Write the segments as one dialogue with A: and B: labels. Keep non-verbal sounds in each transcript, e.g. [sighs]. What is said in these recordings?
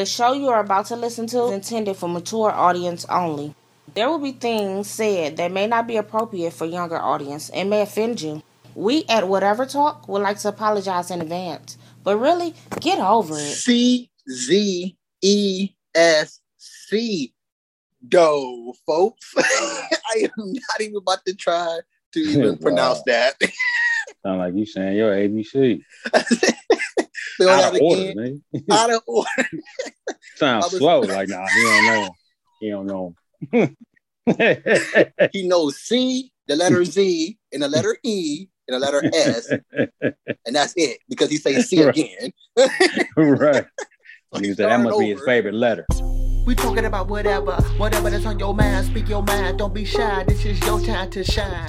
A: The show you are about to listen to is intended for mature audience only. There will be things said that may not be appropriate for younger audience and may offend you. We at Whatever Talk would like to apologize in advance, but really get over it.
B: C Z E S C. Do, folks. [laughs] I am not even about to try to even [laughs]
C: Wow.
B: pronounce that.
C: Sound like you saying your ABC. [laughs]
B: Spell
C: Out of order,
B: again.
C: nigga.
B: Out [laughs] of order.
C: Sounds
B: was-
C: slow. Like, nah, he don't know. He don't know. [laughs]
B: He knows C, the letter Z, and the letter E, and the letter S, [laughs] and that's it because he says C
C: Right.
B: again.
C: right.
B: So
C: He said that must
B: starting
C: be his favorite letter.
D: We talking about whatever, whatever that's on your mind. Speak your mind. Don't be shy. This is your time to shine.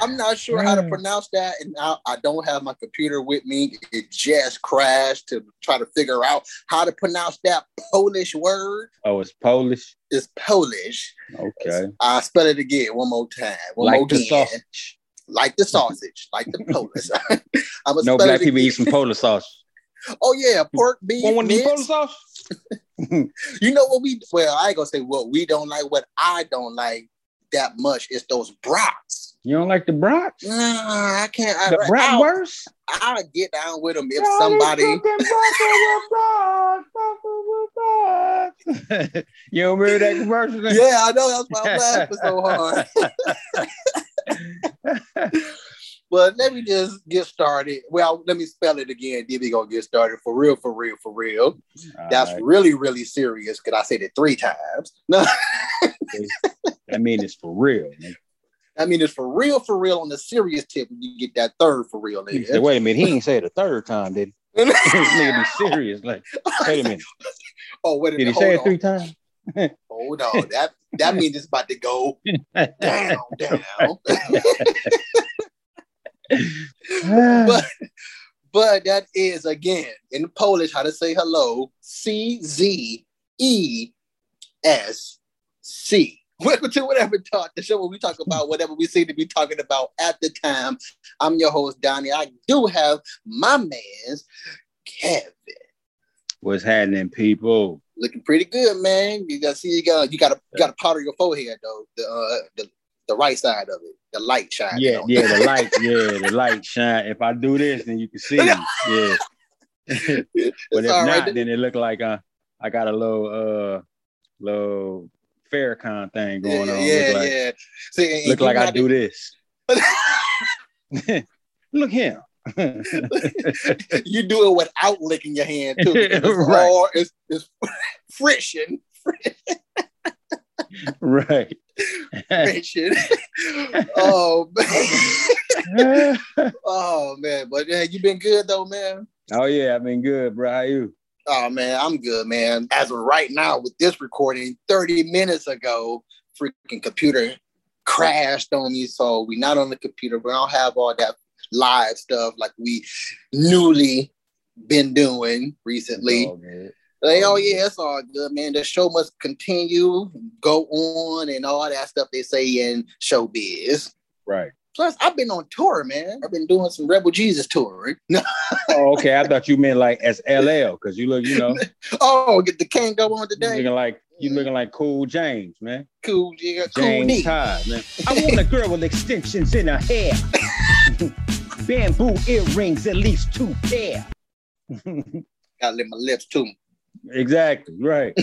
B: I'm not sure how to
C: Mm.
B: pronounce that, and I, I don't have my computer with me. It just crashed to try to figure out how to pronounce that Polish word.
C: Oh, it's Polish.
B: It's Polish.
C: Okay.
B: I spell it again one more time. One
C: like
B: more
C: the
B: again.
C: sausage.
B: Like the sausage, like the Polish. [laughs] I'm
C: No black people eat some Polish sausage. [laughs]
B: Oh yeah, pork beef.
C: Want one to eat Polish sausage? [laughs]
B: You know what we? Well, I ain't gonna say what we don't like. What I don't like that much is those brats.
C: You don't like the brats?
B: Nah, I can't. I,
C: The
B: I'll,
C: bratwurst?
B: I'll get down with them if somebody. [laughs]
C: you don't remember that commercial?
B: Yeah, I know that's why I'm laughing so [laughs] hard. But let me just get started. Well, let me spell it again. Then we gonna get started for real, for real, for real. That's
C: All right.
B: really, really serious. Cause I said it three times. No, [laughs]
C: I mean, it's for real. nigga.
B: I mean it's for real, for real on the serious tip. When you get that third for real, nigga.
C: said, wait a minute, he ain't say it a third time, did he? [laughs] Nigga be serious. Like, wait a minute. [laughs]
B: oh, wait a
C: Did he
B: minute.
C: say it three times?
B: Hold on. That that means it's about to go down, down. [sighs] but but that is again in Polish how to say hello. C Z E S C. Welcome to whatever talk the show where we talk about whatever we seem to be talking about at the time. I'm your host Donnie. I do have my man's Kevin.
C: What's happening, people?
B: Looking pretty good, man. You got see you got you got to got to powder your forehead though. The uh, the the right side of it, the light shine.
C: Yeah, yeah, the light, yeah, the [laughs] light shine. If I do this, then you can see. Yeah. [laughs] but
B: It's
C: if not,
B: right.
C: then it look like uh, I got a little uh little Farrakhan thing going
B: yeah,
C: on.
B: yeah,
C: look like,
B: yeah. See,
C: look like I do this. [laughs] look here.
B: you do it without licking your hand too. It's
C: Right.
B: it's, it's friction,
C: right.
B: friction. oh man. [laughs] oh man, but yeah, you been good though, man.
C: oh yeah, I've been good, bro. How you?
B: Oh man, I'm good, man. As of right now, with this recording, 30 minutes ago, freaking computer crashed on me. So we not on the computer. We don't have all that live stuff like we newly been doing recently.
C: Good.
B: Like, um, oh yeah, it's all good, man. The show must continue, go on, and all that stuff they say in showbiz.
C: Right.
B: Plus, I've been on tour, man. I've been doing some Rebel Jesus touring. [laughs]
C: Oh, okay. I thought you meant like as LL, because you look, you know, [laughs]
B: oh, get the can go on today.
C: looking like you mm. looking like cool James, man.
B: Cool, yeah, cool
C: James
B: knee.
C: Todd, man. [laughs] I want a girl with extensions in her hair. Bamboo earrings, at least two pair.
B: Gotta lick my lips too.
C: Exactly, right. [laughs]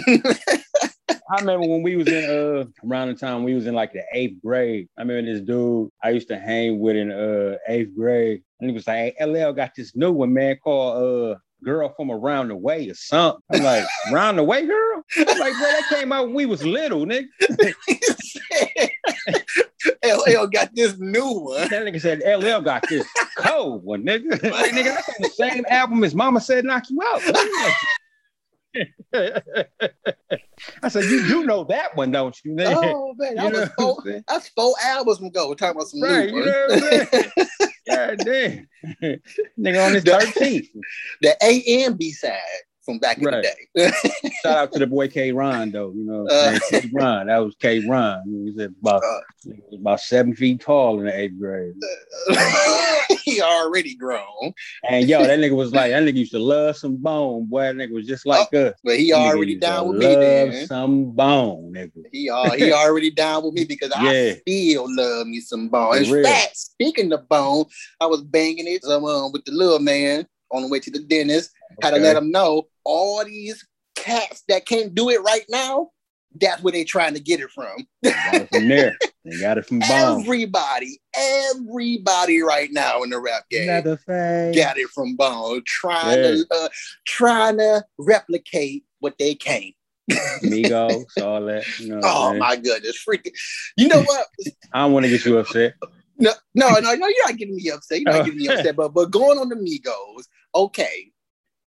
C: I remember when we was in uh around the time we was in like the eighth grade. I remember this dude I used to hang with in uh eighth grade, and he was like, "Hey, LL got this new one, man, called uh Girl from Around the Way or something." I'm like, [laughs] "Around the Way, girl?" I'm like, "Bro, that came out when we was little, nigga." [laughs]
B: LL got this new one.
C: That nigga said LL got this cold one, nigga. like, nigga, that's on the same album as Mama Said Knock You Out. [laughs] I said, you do know that one, don't you?
B: Oh man, that was four, that's four albums ago. We're talking about some
C: Right,
B: new
C: you know
B: ones.
C: what I'm saying? [laughs] God damn. [laughs] nigga on his 13th.
B: the A and B side from back
C: Right.
B: in the day. [laughs]
C: Shout out to the boy K Ron though. You know,
B: Uh.
C: K Ron. That was K Ron. He was about
B: Uh.
C: he was about seven feet tall in the eighth grade. [laughs]
B: he already grown,
C: And yo, that nigga was [laughs] like that nigga used to love some bone. Boy, that nigga was just like us.
B: but he already down with me then.
C: Some bone, nigga.
B: He uh, he already down with me because
C: Yeah.
B: I still love me some bone. In fact, speaking of bone, I was banging it um, um, with the little man on the way to the dentist. Had to let them know all these cats that can't do it right now. That's where they're trying to get it from.
C: Got it from there. They got it from [laughs] bone.
B: Everybody, everybody right now in the rap game got it from Bone, trying to uh, trying to replicate what they can't.
C: Migos, [laughs] all that. You know
B: Oh
C: saying?
B: my goodness, freaking! You know what? [laughs]
C: I don't want to get you upset.
B: No, no, no, no. You're not getting me upset. You're not
C: Oh.
B: getting me oh. upset. But but going on the Migos, okay.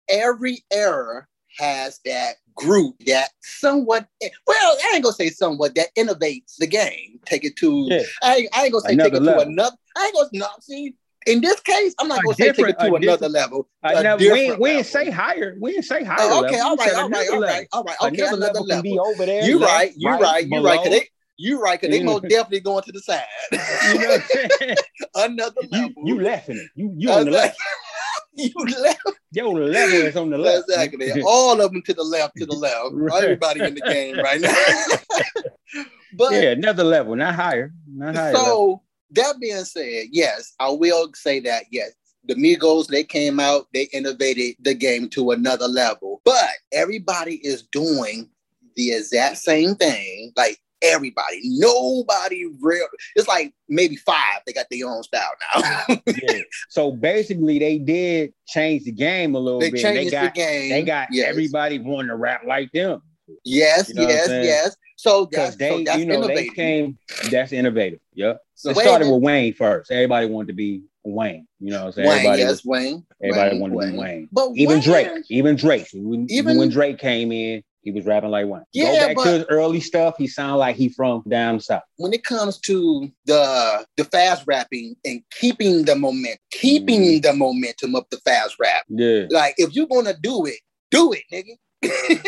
B: Every era has that group that somewhat well, I ain't gonna say somewhat that innovates the game. Take it to
C: Yeah.
B: I, ain't- I ain't gonna say
C: Another
B: take it
C: level.
B: to another. I ain't gonna no, see. In this case, I'm not
C: A
B: gonna say take it to another level.
C: I
B: a
C: never, we ain't, we ain't
B: level.
C: say higher. We ain't say oh, higher.
B: Oh, okay,
C: level.
B: all right, all right,
C: another
B: all right,
C: level.
B: all right. Okay,
C: another,
B: another
C: level, can be
B: level.
C: over there.
B: You right, you right, you right. Cause
C: below.
B: they, you right, cause they
C: You
B: most definitely going to the side.
C: you know what I'm saying?
B: another
C: you,
B: level.
C: you left in it. You you on the left. [laughs]
B: you left.
C: Your level is on the left.
B: Exactly. [laughs] All of them to the left, to the left. [laughs]
C: Right.
B: Everybody in the game right now. but
C: yeah, another level, not higher. Not higher. level.
B: so that being said, yes, I will say that yes. The Migos, they came out, they innovated the game to another level. But everybody is doing the exact same thing. Like everybody, nobody real. It's like maybe five. They got their own style now. [laughs]
C: yeah. So basically, they did change the game a little
B: they
C: bit.
B: changed
C: They got
B: the game.
C: they got
B: yes.
C: everybody wanting to rap like them
B: Yes,
C: You know
B: yes, yes. So
C: because
B: that's,
C: they,
B: so that's
C: you know, they
B: innovative.
C: came. That's innovative. Yep.
B: So
C: it
B: Wayne
C: started with Wayne first. Everybody wanted to be Wayne. You know what I'm saying?
B: Wayne,
C: everybody
B: yes,
C: was-
B: Wayne.
C: everybody
B: Wayne,
C: wanted to be
B: Wayne.
C: Wayne.
B: But
C: Even
B: Wayne-
C: Drake, even Drake,
B: even
C: when Drake came in, he was rapping like one.
B: Yeah,
C: Go back
B: but-
C: to his early stuff. He sounded like he from down south.
B: when it comes to the the fast rapping and keeping the moment, keeping
C: Mhm.
B: the momentum of the fast rap.
C: Yeah,
B: Like if you're gonna do it, do it, nigga.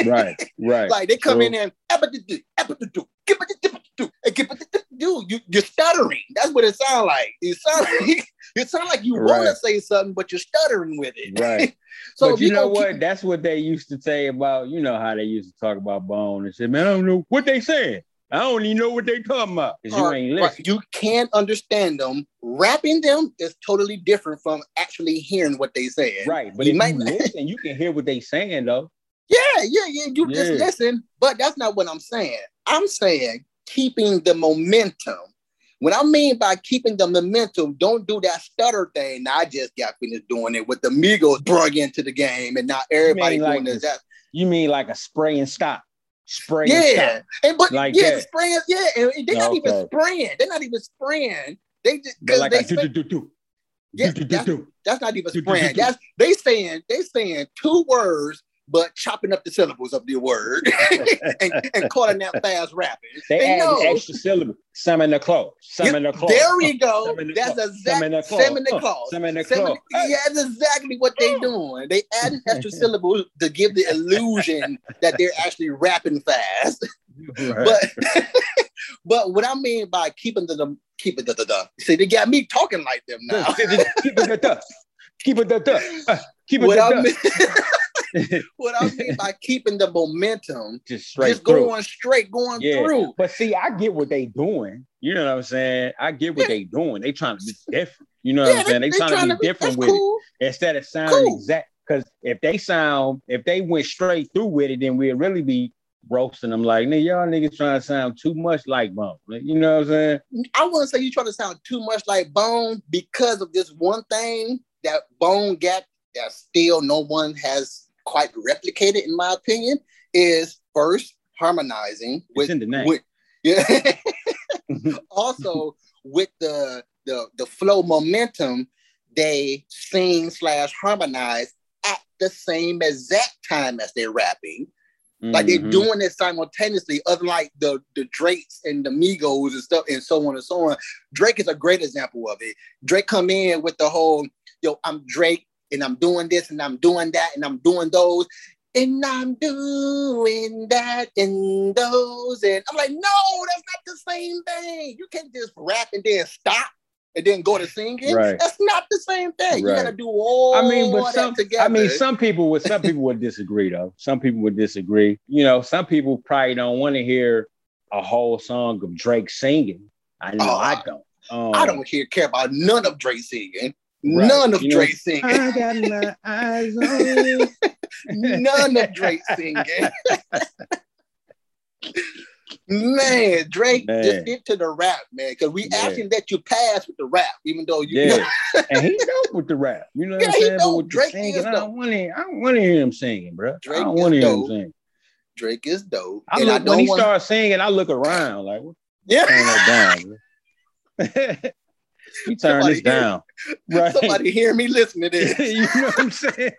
C: right, right. [laughs]
B: Like they come
C: So-
B: in and "Eppa-do-do, eppa-do-do, gippa-do-dippa-do, and gippa-do-dippa-do." you you're stuttering. That's what it sounds like. It sounds like you sound like you want to say something, but you're stuttering with it.
C: Right. [laughs]
B: so
C: but you know what?
B: keep-
C: That's what they used to say about, you know, how they used to talk about Bone and shit. Man, I don't know what they saying. I don't even know what they talking about. Because you
B: Right,
C: ain't
B: right. You can't understand them. Rapping them is totally different from actually hearing what they saying.
C: Right. But
B: You
C: if
B: might
C: you [laughs] listen, you can hear what they saying though.
B: Yeah, yeah, yeah. You just listen, but that's not what I'm saying. I'm saying keeping the momentum. What I mean by keeping the momentum, don't do that stutter thing. Now, I just got finished doing it with the Migos brung into the game, and now everybody doing
C: like
B: this. That,
C: You mean like a spray and stop. Spray and
B: yeah,
C: stop.
B: and but
C: Like
B: yeah,
C: that.
B: spraying, yeah, and they're not even spraying. They're not even spraying. They just
C: like
B: they
C: a do do do do.
B: Yeah, that's- that's not even spraying. That's they saying they saying two words, but chopping up the syllables of the word [laughs] and, and calling that fast rapping.
C: They
B: And
C: add
B: no.
C: extra syllable. Some in the clothes. Some in the clothes.
B: There we go.
C: Some in the
B: That's exactly
C: Some in the claw.
B: seven the claws.
C: some in the
B: Seven- Yeah, that's exactly what they're doing. They add an [laughs] extra syllable to give the illusion that they're actually rapping fast.
C: Right.
B: But [laughs] but what I mean by keeping the, the keeping the, the, the see they got me talking like them now.
C: Keep it the duck. Keep it the duck. Uh, Keep it
B: what I
C: the
B: mean, [laughs] what I mean by keeping the momentum, [laughs]
C: Just straight
B: just
C: through.
B: going straight, going
C: Yeah.
B: through.
C: But see, I get what they doing. You know what I'm saying? I get what they doing. They trying to be different. You know what I'm saying? They, trying, to be different with
B: cool.
C: it instead of sounding
B: Cool.
C: exact. Because if they sound, if they went straight through with it, then we'd really be roasting them like, nigga, y'all niggas trying to sound too much like Bone. You know what I'm saying?
B: I wouldn't say you trying to sound too much like Bone because of this one thing that Bone got that still no one has quite replicated, in my opinion, is first harmonizing with,
C: in the name.
B: with yeah. [laughs] also with the the the flow momentum, they sing slash harmonize at the same exact time as they're rapping. Like they're
C: Mhm.
B: doing it simultaneously, unlike the the Drakes and the Migos and stuff, and so on and so on. Drake is a great example of it. Drake come in with the whole, yo, I'm Drake and I'm doing this and I'm doing that and I'm doing those. and I'm doing that and those. And I'm like, no, that's not the same thing. You can't just rap and then stop and then go to singing.
C: Right.
B: That's not the same thing. You gotta do all
C: I mean, but some,
B: together.
C: I mean, some people would, some people would disagree though. Some people would disagree. You know, some people probably don't want to hear a whole song of Drake singing. I know
B: Oh,
C: I don't. Um,
B: I don't hear care about none of Drake singing.
C: Right.
B: None of
C: You know,
B: Drake singing.
C: I got my eyes on you. [laughs]
B: None of Drake singing. Man, Drake,
C: Man.
B: just get to the rap, man. Because we
C: Yeah.
B: asking that you pass with the rap, even though you
C: Yeah, [laughs] and he dope with the rap. You know what
B: Yeah,
C: I'm saying? But with
B: Drake
C: singing,
B: is
C: I don't want to. I don't want to hear him singing, bro.
B: Drake
C: I don't
B: is
C: want to hear him
B: dope. Drake is dope.
C: I
B: and
C: look
B: I
C: when
B: don't
C: he
B: want
C: starts singing. I look around like, what
B: yeah. [laughs] [laughs]
C: you turn
B: Somebody
C: this down, right?
B: Somebody hear me [laughs] listen to [laughs] this.
C: you know what I'm saying?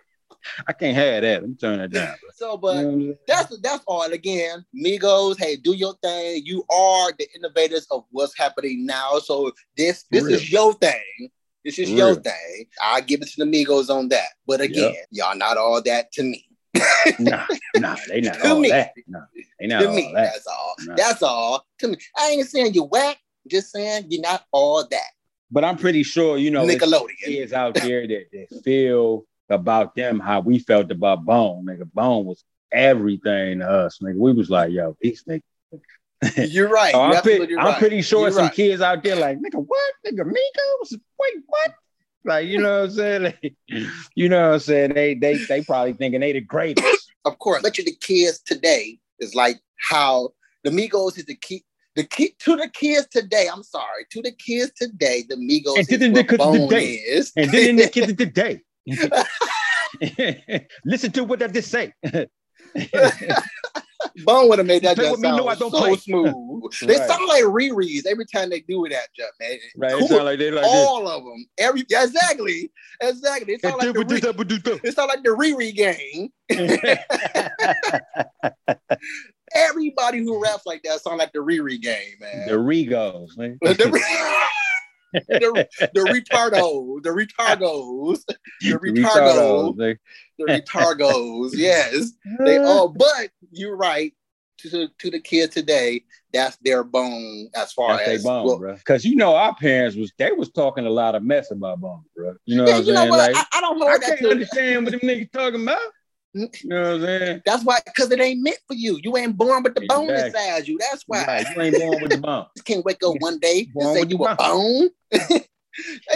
C: I can't have that. I'm turning that down.
B: So,
C: You
B: but
C: know I'm saying?
B: that's that's all. Again, Migos, hey, do your thing. You are the innovators of what's happening now. So this this is your thing. This is your thing. I give it to the Migos on that. But again, y'all not all that to me.
C: Nah, nah, they not
B: To
C: all
B: me.
C: that. Nah, they not
B: to
C: all
B: me,
C: that.
B: that's all.
C: Nah.
B: That's all. To me, I ain't saying you whack. Just saying you're not all that.
C: But I'm pretty sure, you know,
B: Nickelodeon.
C: kids out there that, that feel about them how we felt about Bone. Nigga, Bone was everything to us. Nigga, we was like, yo, these niggas.
B: You're right. [laughs]
C: So
B: You're
C: I'm, pretty, I'm pretty sure
B: You're
C: some
B: right.
C: kids out there like, nigga, what? Nigga, Migos? Wait, what? Like, you know what I'm saying? Like, you know what I'm saying? They they they probably thinking they the greatest.
B: of course, bet you the kids today is like how the Migos is the key. The key to the kids today. I'm sorry, to the kids today, the Migos
C: And to the niggas today.
B: is.
C: And then the kids [laughs] today. [laughs] Listen to what I just say. [laughs]
B: Bone would have made that just sound
C: no, I don't
B: so
C: play.
B: smooth. They
C: Right.
B: sound like rereads every time they do that, Jeff, man.
C: right?
B: Cool.
C: sound like they like
B: All of them. Every yeah, exactly, exactly. It
C: this.
B: sound like the re- it sound like the Riri gang. Everybody who raps like that sound like the Riri gang, man.
C: the Regos, man.
B: the, the, [laughs] the retardos, the retardos, the retardo,
C: Retardos,
B: the retargos. Yes, they uh. all. But you're right. To, to the kids today, that's their bone as far
C: That's they
B: as
C: bone,
B: well,
C: bro. Because you know our parents was they was talking a lot of mess about bone, bro. You know
B: Yeah,
C: what I'm
B: you know
C: saying?
B: what?
C: Like
B: I, I don't know
C: I can't understand what them niggas talking about. You know what I'm saying?
B: That's why, because it ain't meant for you. You ain't born with the bone
C: Exactly.
B: inside you. That's why.
C: Right, you ain't born with the bone.
B: You [laughs] can't wake up one day and say you a bone. [laughs] that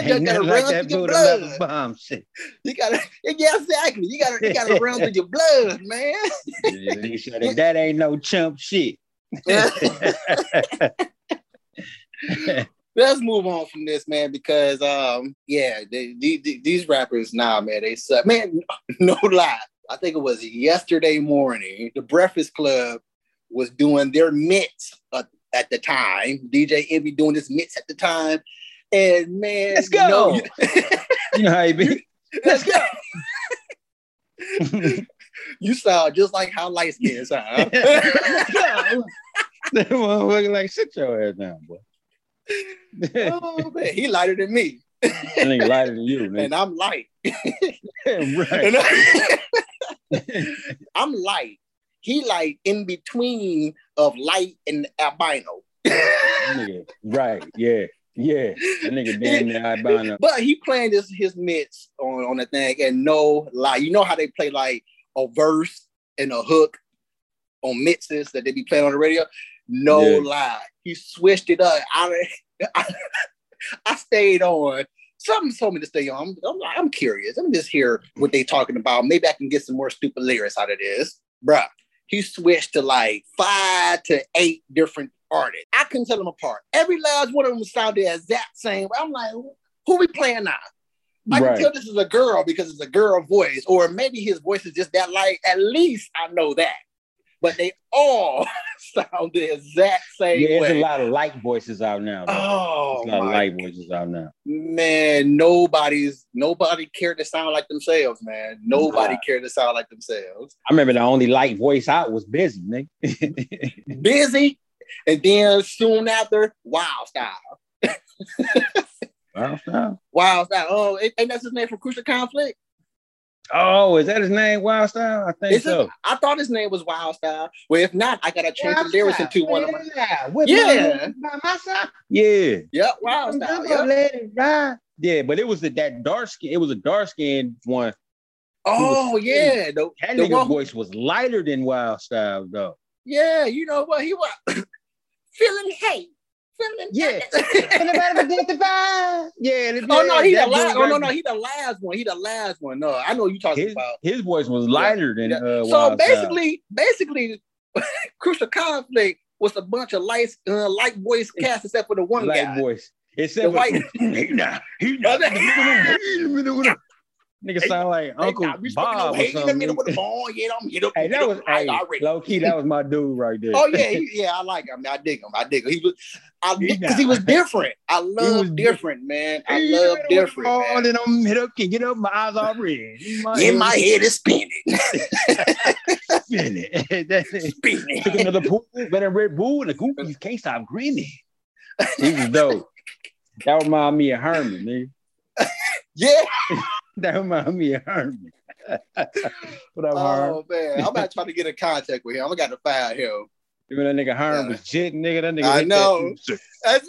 B: just gotta
C: like
B: run through your blood.
C: bomb shit.
B: You gotta, yeah, exactly. You gotta, you gotta [laughs] run through your blood, man.
C: That, ain't no chump shit.
B: Let's move on from this, man, because um, yeah, they, they, they- these rappers now, man, they suck. Man, no lie. I think it was yesterday morning. The Breakfast Club was doing their mix uh, at the time. DJ Envy doing his mix at the time, and man,
C: Let's
B: you know-
C: go. [laughs] you know how you be.
B: let's go. [laughs] you sound just like how light skin sound. [laughs]
C: That motherfucker like sit your ass down, boy.
B: oh man, he lighter than me,
C: nigga lighter than you,
B: and
C: man.
B: I'm light. [laughs]
C: right.
B: And [laughs] I'm light. He light in between of light and albino.
C: nigga, right, yeah, yeah. That nigga damn near albino.
B: But he playing this his mitts on, on the thing and no lie. You know how they play like a verse and a hook on mixes that they be playing on the radio? No
C: Yeah.
B: lie. He switched it up. I, I, [laughs] I stayed on. Something told me to stay on. I'm, I'm, I'm curious. Let me just hear what they talking about. Maybe I can get some more stupid lyrics out of this. Bruh, he switched to like five to eight different artists. I couldn't tell them apart. Every last one of them sounded the exact same. I'm like, who we playing now? I
C: Right.
B: can tell this is a girl because it's a girl voice, or maybe his voice is just that light. At least I know that. But they all [laughs] sound the exact same
C: Yeah, there's
B: way.
C: a lot of light voices out now. Bro.
B: Oh
C: There's a lot of oh
B: my
C: light voices out now.
B: man, nobody's nobody cared to sound like themselves, man. Nobody
C: Nah.
B: cared to sound like themselves.
C: I remember the only light voice out was Bizzy, nigga. [laughs]
B: Bizzy, and then soon after, wild style.
C: Well, no.
B: Wild style. Oh, ain't ain't that his name from Crucial Conflict?
C: Oh, is that his name? Wild Style? I think
B: Is it-
C: so.
B: I thought his name was Wild Style. Well, if not, I gotta change the lyrics into one of my.
C: Yeah, with
B: Yeah.
C: my, by my side. Yeah.
B: Yep, Wild
C: I'm
B: Style.
C: gonna
B: Yep.
C: let it ride. Yeah, but it was the, that dark skin. It was a dark skinned one.
B: Oh yeah, the,
C: That
B: the
C: nigga's
B: one-
C: voice was lighter than Wild Style though.
B: Yeah, you know what? He was [coughs] feeling hate. Feeling
C: Yeah.
B: hate. [laughs]
C: yeah.
B: oh no, he the last. Oh no,
C: right-
B: no, he the last one. He the last one. No, I know you talking
C: His,
B: about.
C: his voice was lighter than
B: Yeah.
C: uh,
B: so
C: Wild Style.
B: basically, basically, [laughs] Crucial Conflict was a bunch of light, uh, light voice [laughs] cast except for the one
C: light
B: guy.
C: voice. Except
B: The
C: for
B: white-
C: he not, he not. Nigga sound like
B: Hey,
C: Uncle
B: nah,
C: Bob
B: no
C: or
B: hate in
C: something.
B: with the ball. Yeah, I'm hit up.
C: Hey, that was
B: I
C: hey, low key. That was my dude right there.
B: Oh yeah, he, [laughs] yeah, I like him. I dig him. I dig him. He was, I
C: He
B: because he was [laughs] different. I love
C: was
B: different, man. I
C: He
B: love
C: hit it with the
B: different. Man.
C: And I'm hit up, can get up, my eyes all red. My
B: In my head is spinning, [laughs]
C: spinning. That-
B: spinning.
C: Took another pool, better Red Bull, and the goofies can't stop grinning. He was dope. That remind me of Herman, nigga.
B: Yeah.
C: That remind me of Herman. [laughs] what up, Herm?
B: Oh man, I'm not trying to get in contact with him. I got to find him.
C: You know that nigga Herm
B: Yeah.
C: was jitting, nigga. That nigga.
B: I know.
C: That
B: That's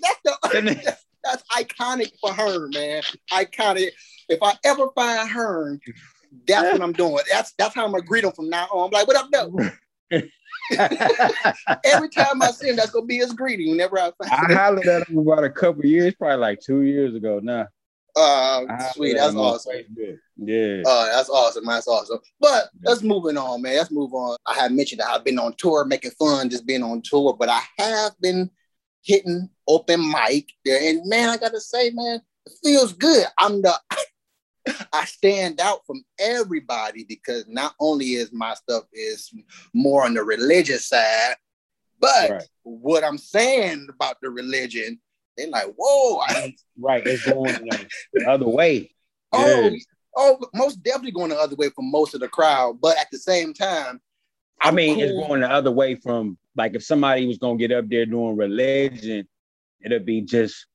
B: that's the [laughs] that's iconic for her, man. Iconic. If I ever find her, that's what I'm doing. That's that's how I'm gonna greet him from now on. I'm like, what up, though? [laughs] Every time I see him, that's gonna be his greeting. Whenever I
C: I
B: find him.
C: hollered at him about a couple years, probably like two years ago now.
B: Uh,
C: I
B: sweet, that's awesome.
C: Yeah.
B: Oh, that's awesome. That's awesome. But let's moving on, man. Let's move on. I had mentioned that I've been on tour, making fun, just being on tour, but I have been hitting open mic there. And man, I gotta say, man, it feels good. I'm the [laughs] I stand out from everybody because not only is my stuff is more on the religious side, but
C: Right.
B: what I'm saying about the religion, they're like, whoa,
C: Right. It's going the, the other way.
B: Oh,
C: Yeah.
B: oh, most definitely going the other way for most of the crowd. But at the same time,
C: I mean, it's going the other way from like if somebody was gonna get up there doing religion, it'd be just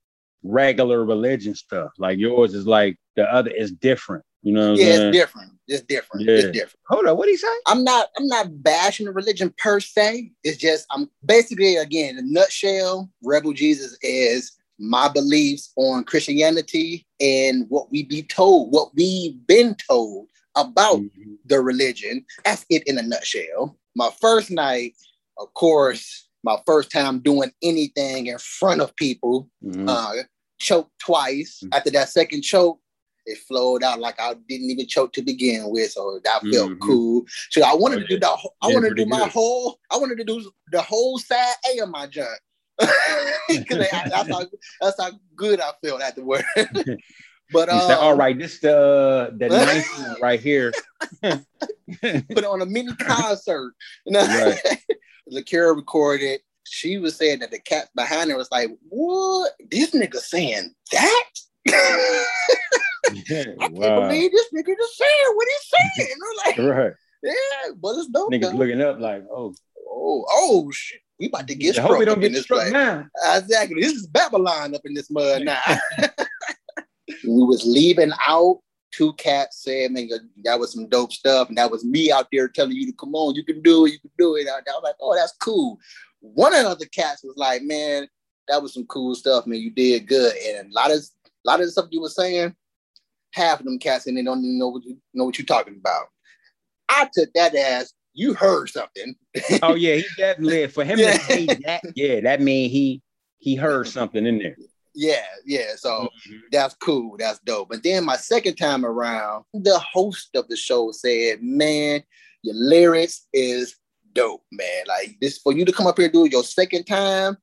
C: regular religion stuff. Like yours is like the other is different. You know what
B: Yeah,
C: I'm
B: it's different. It's different.
C: Yeah.
B: It's different.
C: Hold on, what did he say?
B: I'm not. I'm not bashing the religion per se. It's just I'm basically again in a nutshell. Rebel Jesus is my beliefs on Christianity and what we be told, what we've been told about
C: Mhm.
B: the religion. That's it in a nutshell. My first night, of course, my first time doing anything in front of people,
C: Mhm.
B: uh, choked twice.
C: Mhm.
B: After that second choke, it flowed out like I didn't even choke to begin with, so that felt
C: Mhm.
B: cool. So I wanted
C: Oh,
B: to do the, whole- I wanted to do my
C: good.
B: whole, I wanted to do the whole side A of my jump. Because [laughs] that's how that's how good I felt afterward. [laughs] [laughs] but
C: He said,
B: um,
C: all right, this the the ninth right here.
B: put on a mini concert.
C: Right.
B: Lakira recorded. She was saying that the cat behind her was like, "What? This nigga saying that? I can't
C: wow.
B: believe this nigga just saying what he's saying." Like, [laughs]
C: Right.
B: "Yeah, but it's dope."
C: Niggas
B: though.
C: looking up like, oh,
B: Oh, oh shit! We about to get
C: I
B: struck
C: hope we don't get
B: this
C: struck now.
B: Exactly. This is Babylon up in this mud now. [laughs] [laughs] we was leaving out. Two cats said, "Man, that was some dope stuff," and that was me out there telling you to come on, you can do it, you can do it. I was like, "Oh, that's cool." One of the other cats was like, "Man, that was some cool stuff, man. You did good." And a lot of a lot of the stuff you were saying, half of them cats and they don't even know what you know what you're talking about. I took that as you heard something. [laughs]
C: Oh yeah, he definitely for him
B: Yeah.
C: to say that, yeah, that mean he he heard something in there.
B: Yeah, yeah. So
C: Mhm.
B: that's cool. That's dope. But then my second time around, the host of the show said, Man, your lyrics is dope, man. Like this for you to come up here and do it your second time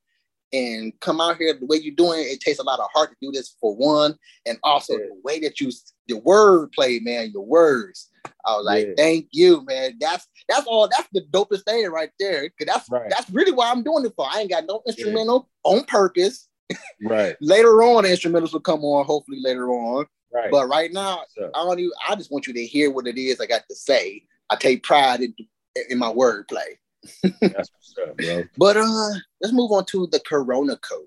B: and come out here the way you're doing it, it takes a lot of heart to do this for one. And also
C: Yeah.
B: the way that you your word play, man, your words. I was like,
C: Yeah.
B: thank you, man. That's that's all that's the dopest thing right there. Cause that's
C: Right.
B: that's really what I'm doing it for. I ain't got no instrumental on purpose. [laughs]
C: Right,
B: Later on, the instrumentals will come on, hopefully later on.
C: right.
B: But right now,
C: So,
B: I don't even, I just want you to hear what it is I got to say. I take pride in, in my wordplay.
C: That's what's up, bro.
B: But uh, let's move on to the Corona Code.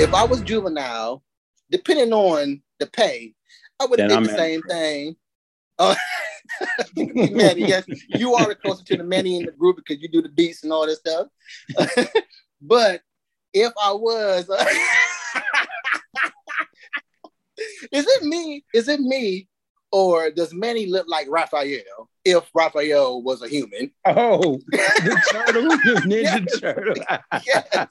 B: If I was juvenile, depending on the pay, I would have did the same thing. Uh, [laughs] Mannie, yes, you are the closer to the Mannie in the group because you do the beats and all this stuff. [laughs] but if I was, [laughs] is it me? Is it me? Or does Mannie look like Raphael if Raphael was a human?
C: Oh, the [laughs] turtle, the ninja turtle.
B: Yes.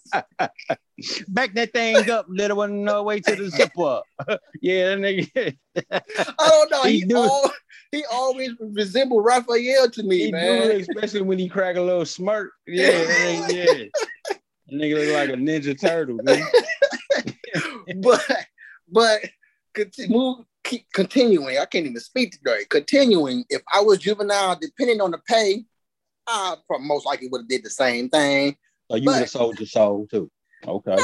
B: [laughs]
C: Back that thing up, little one, no way to the zipper. [laughs] yeah, that nigga.
B: I don't know.
C: He
B: He,
C: it.
B: he always resembled Raphael to me,
C: He
B: man.
C: it, especially when he crack a little smirk. Yeah, that yeah. Nigga look like a ninja turtle, man.
B: but but conti- move keep continuing. I can't even speak today. Continuing, if I was juvenile, depending on the pay, I prob- most likely would have did the same thing.
C: So you would have sold your soul too. Okay.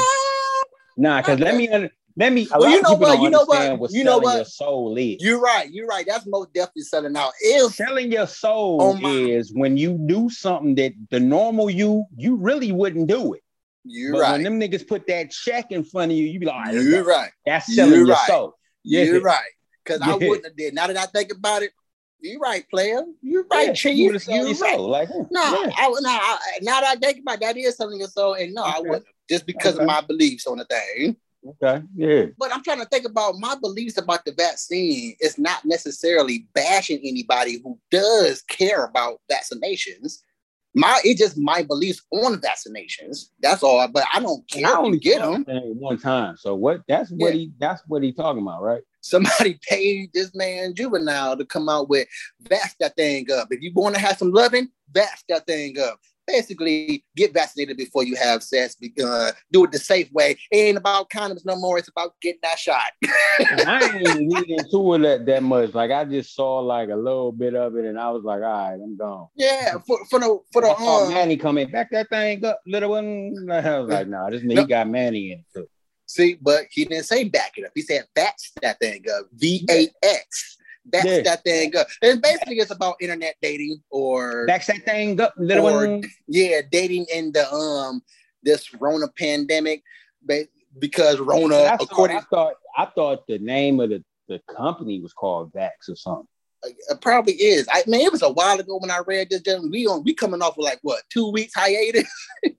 C: Nah, because let me under- let me.
B: Well, you know what? You know what?
C: what
B: You know what?
C: your soul is.
B: You're right. You're right. That's most definitely selling out.
C: Selling your soul
B: Oh,
C: is when you do something that the normal you you really wouldn't do it.
B: you're
C: but
B: right.
C: when them niggas put that check in front of you, you be like, "All right,
B: You're
C: go."
B: right.
C: that's
B: You're
C: selling your
B: right.
C: soul. Yeah.
B: You're right. Because I wouldn't have did. Now that I think about it, you're right, player. You're right,
C: Yeah,
B: Chief.
C: you would have sold
B: You're right.
C: soul. Like,
B: No,
C: yeah.
B: I, no I, now that I think about it, that is selling your soul, and no, I wouldn't just because
C: Okay.
B: of my beliefs on the thing.
C: Okay, yeah.
B: But I'm trying to think about my beliefs about the vaccine. It's not necessarily bashing anybody who does care about vaccinations. My it's just my beliefs on vaccinations. That's all. But I don't care
C: I only
B: get them.
C: one time. So what? That's what
B: Yeah.
C: he. That's what he talking about, right?
B: Somebody [laughs] paid this man juvenile to come out with vax that thing up. If you want to have some loving, vax that thing up. Basically, get vaccinated before you have sex. Uh, do it the safe way. It ain't about condoms no more. It's about getting that shot. [laughs]
C: I ain't even into it that, that much. Like I just saw like a little bit of it, and I was like, all right, I'm gone.
B: yeah, for, for the for the
C: I saw
B: um,
C: Mannie come in, back that thing up, little one. I was like, nah, this nigga he got Mannie in it. too.
B: See, but he didn't say back it up. He said vax that thing up. V A X. Vax
C: Yeah.
B: that thing up. And basically, it's about internet dating or
C: Back that thing up, little
B: Or-
C: one.
B: yeah, dating in the um this Rona pandemic, ba- because Rona,
C: I,
B: according
C: I thought I thought the name of the, the company was called Vax or something.
B: it probably is. I mean, it was a while ago when I read this. We on we coming off of like what two weeks hiatus. [laughs]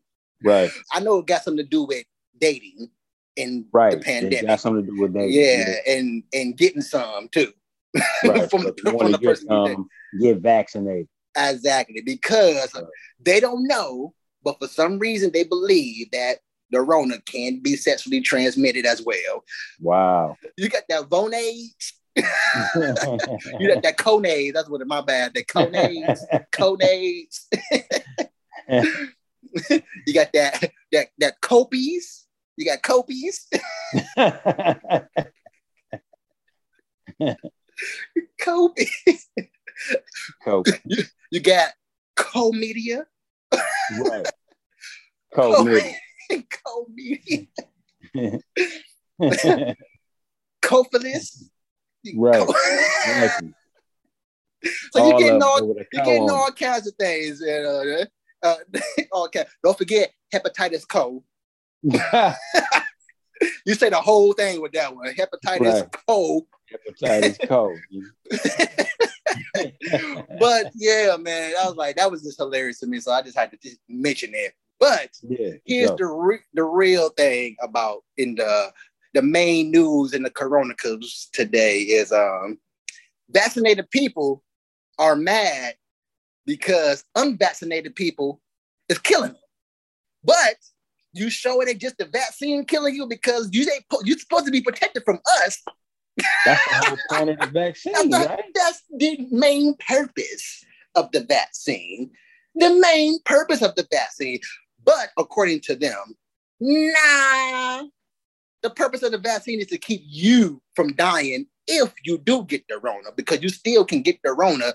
C: Right,
B: I know it got something to do with dating and
C: right.
B: the
C: It
B: pandemic.
C: got something to do with that.
B: Yeah, and and getting some too. [laughs]
C: right.
B: from
C: So
B: the, from the
C: get,
B: person.
C: um, get vaccinated.
B: Exactly, because
C: Right.
B: they don't know, but for some reason they believe that the Rona can be sexually transmitted as well.
C: Wow.
B: You got that Vonage, [laughs] you got that Conade. That's what my bad. The Conades, [laughs] Conades. you got that that that Copies. You got Copies, [laughs] Copies.
C: Coke.
B: You got Co-Media,
C: Right. Coke. nigga.
B: Co-Media, Cofilis.
C: Right. [laughs]
B: Co- so
C: All
B: you're getting all
C: it with a
B: you're getting all kinds of things. And, uh, [laughs] uh, okay, don't forget hepatitis co. You say the whole thing with that one. Hepatitis
C: Right.
B: co.
C: Hepatitis cold. [laughs]
B: But yeah, man, I was like, that was just hilarious to me. So I just had to just mention it. But
C: yeah.
B: here's
C: so,
B: the re- the real thing about in the the main news in the coronicals today is um vaccinated people are mad because unvaccinated people is killing them. But you show it ain't just the vaccine killing you because you ain't po- you're supposed to be protected from us.
C: That's the whole point of the vaccine, [laughs] right?
B: that's the main purpose of the vaccine. The main purpose of the vaccine. But according to them, nah. The purpose of the vaccine is to keep you from dying if you do get the Rona, because you still can get the Rona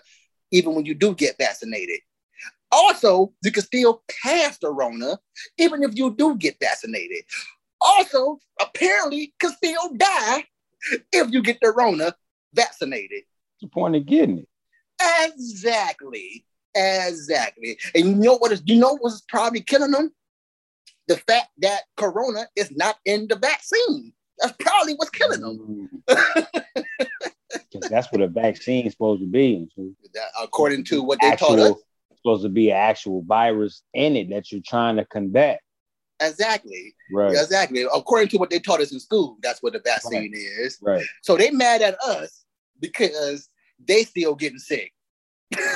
B: even when you do get vaccinated. Also, you can still pass the Rona even if you do get vaccinated. Also, apparently, can still die if you get the Rona vaccinated.
C: What's the point of getting it?
B: Exactly. Exactly. And you know what is you know what's probably killing them? The fact that corona is not in the vaccine. That's probably what's killing them. [laughs]
C: That's what a vaccine is supposed to be.
B: According to what they
C: Actual,
B: taught us.
C: supposed to be an actual virus in it that you're trying to combat.
B: Exactly.
C: Right.
B: Exactly. According to what they taught us in school, that's what the vaccine is.
C: Right.
B: So they mad at us because they still getting sick.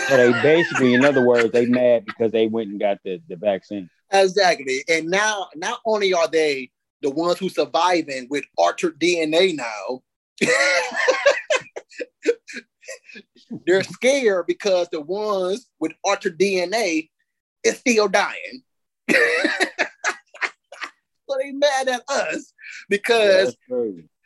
C: So they [laughs] basically, in other words, they mad because they went and got the, the vaccine.
B: Exactly. And now, not only are they the ones who surviving with altered DNA now, [laughs] they're scared because the ones with altered DNA is still dying. [laughs] so they mad at us because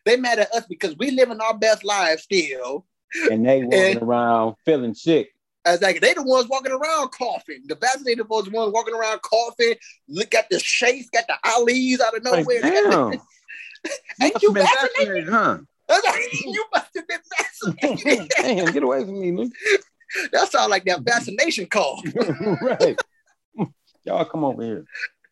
B: they mad at us because we living our best lives still.
C: And they [laughs] walking
B: And-
C: around feeling sick.
B: As like they the ones walking around coughing. The vaccinated ones the ones walking around coughing. Look at the shakes, got the alleys out of
C: Like,
B: nowhere.
C: damn. [laughs]
B: Ain't you vaccinated?
C: vaccinated, huh? [laughs]
B: Like, you must have been vaccinated.
C: Damn, get away from me, man.
B: that sounds like that vaccination call.
C: right. Y'all come over here.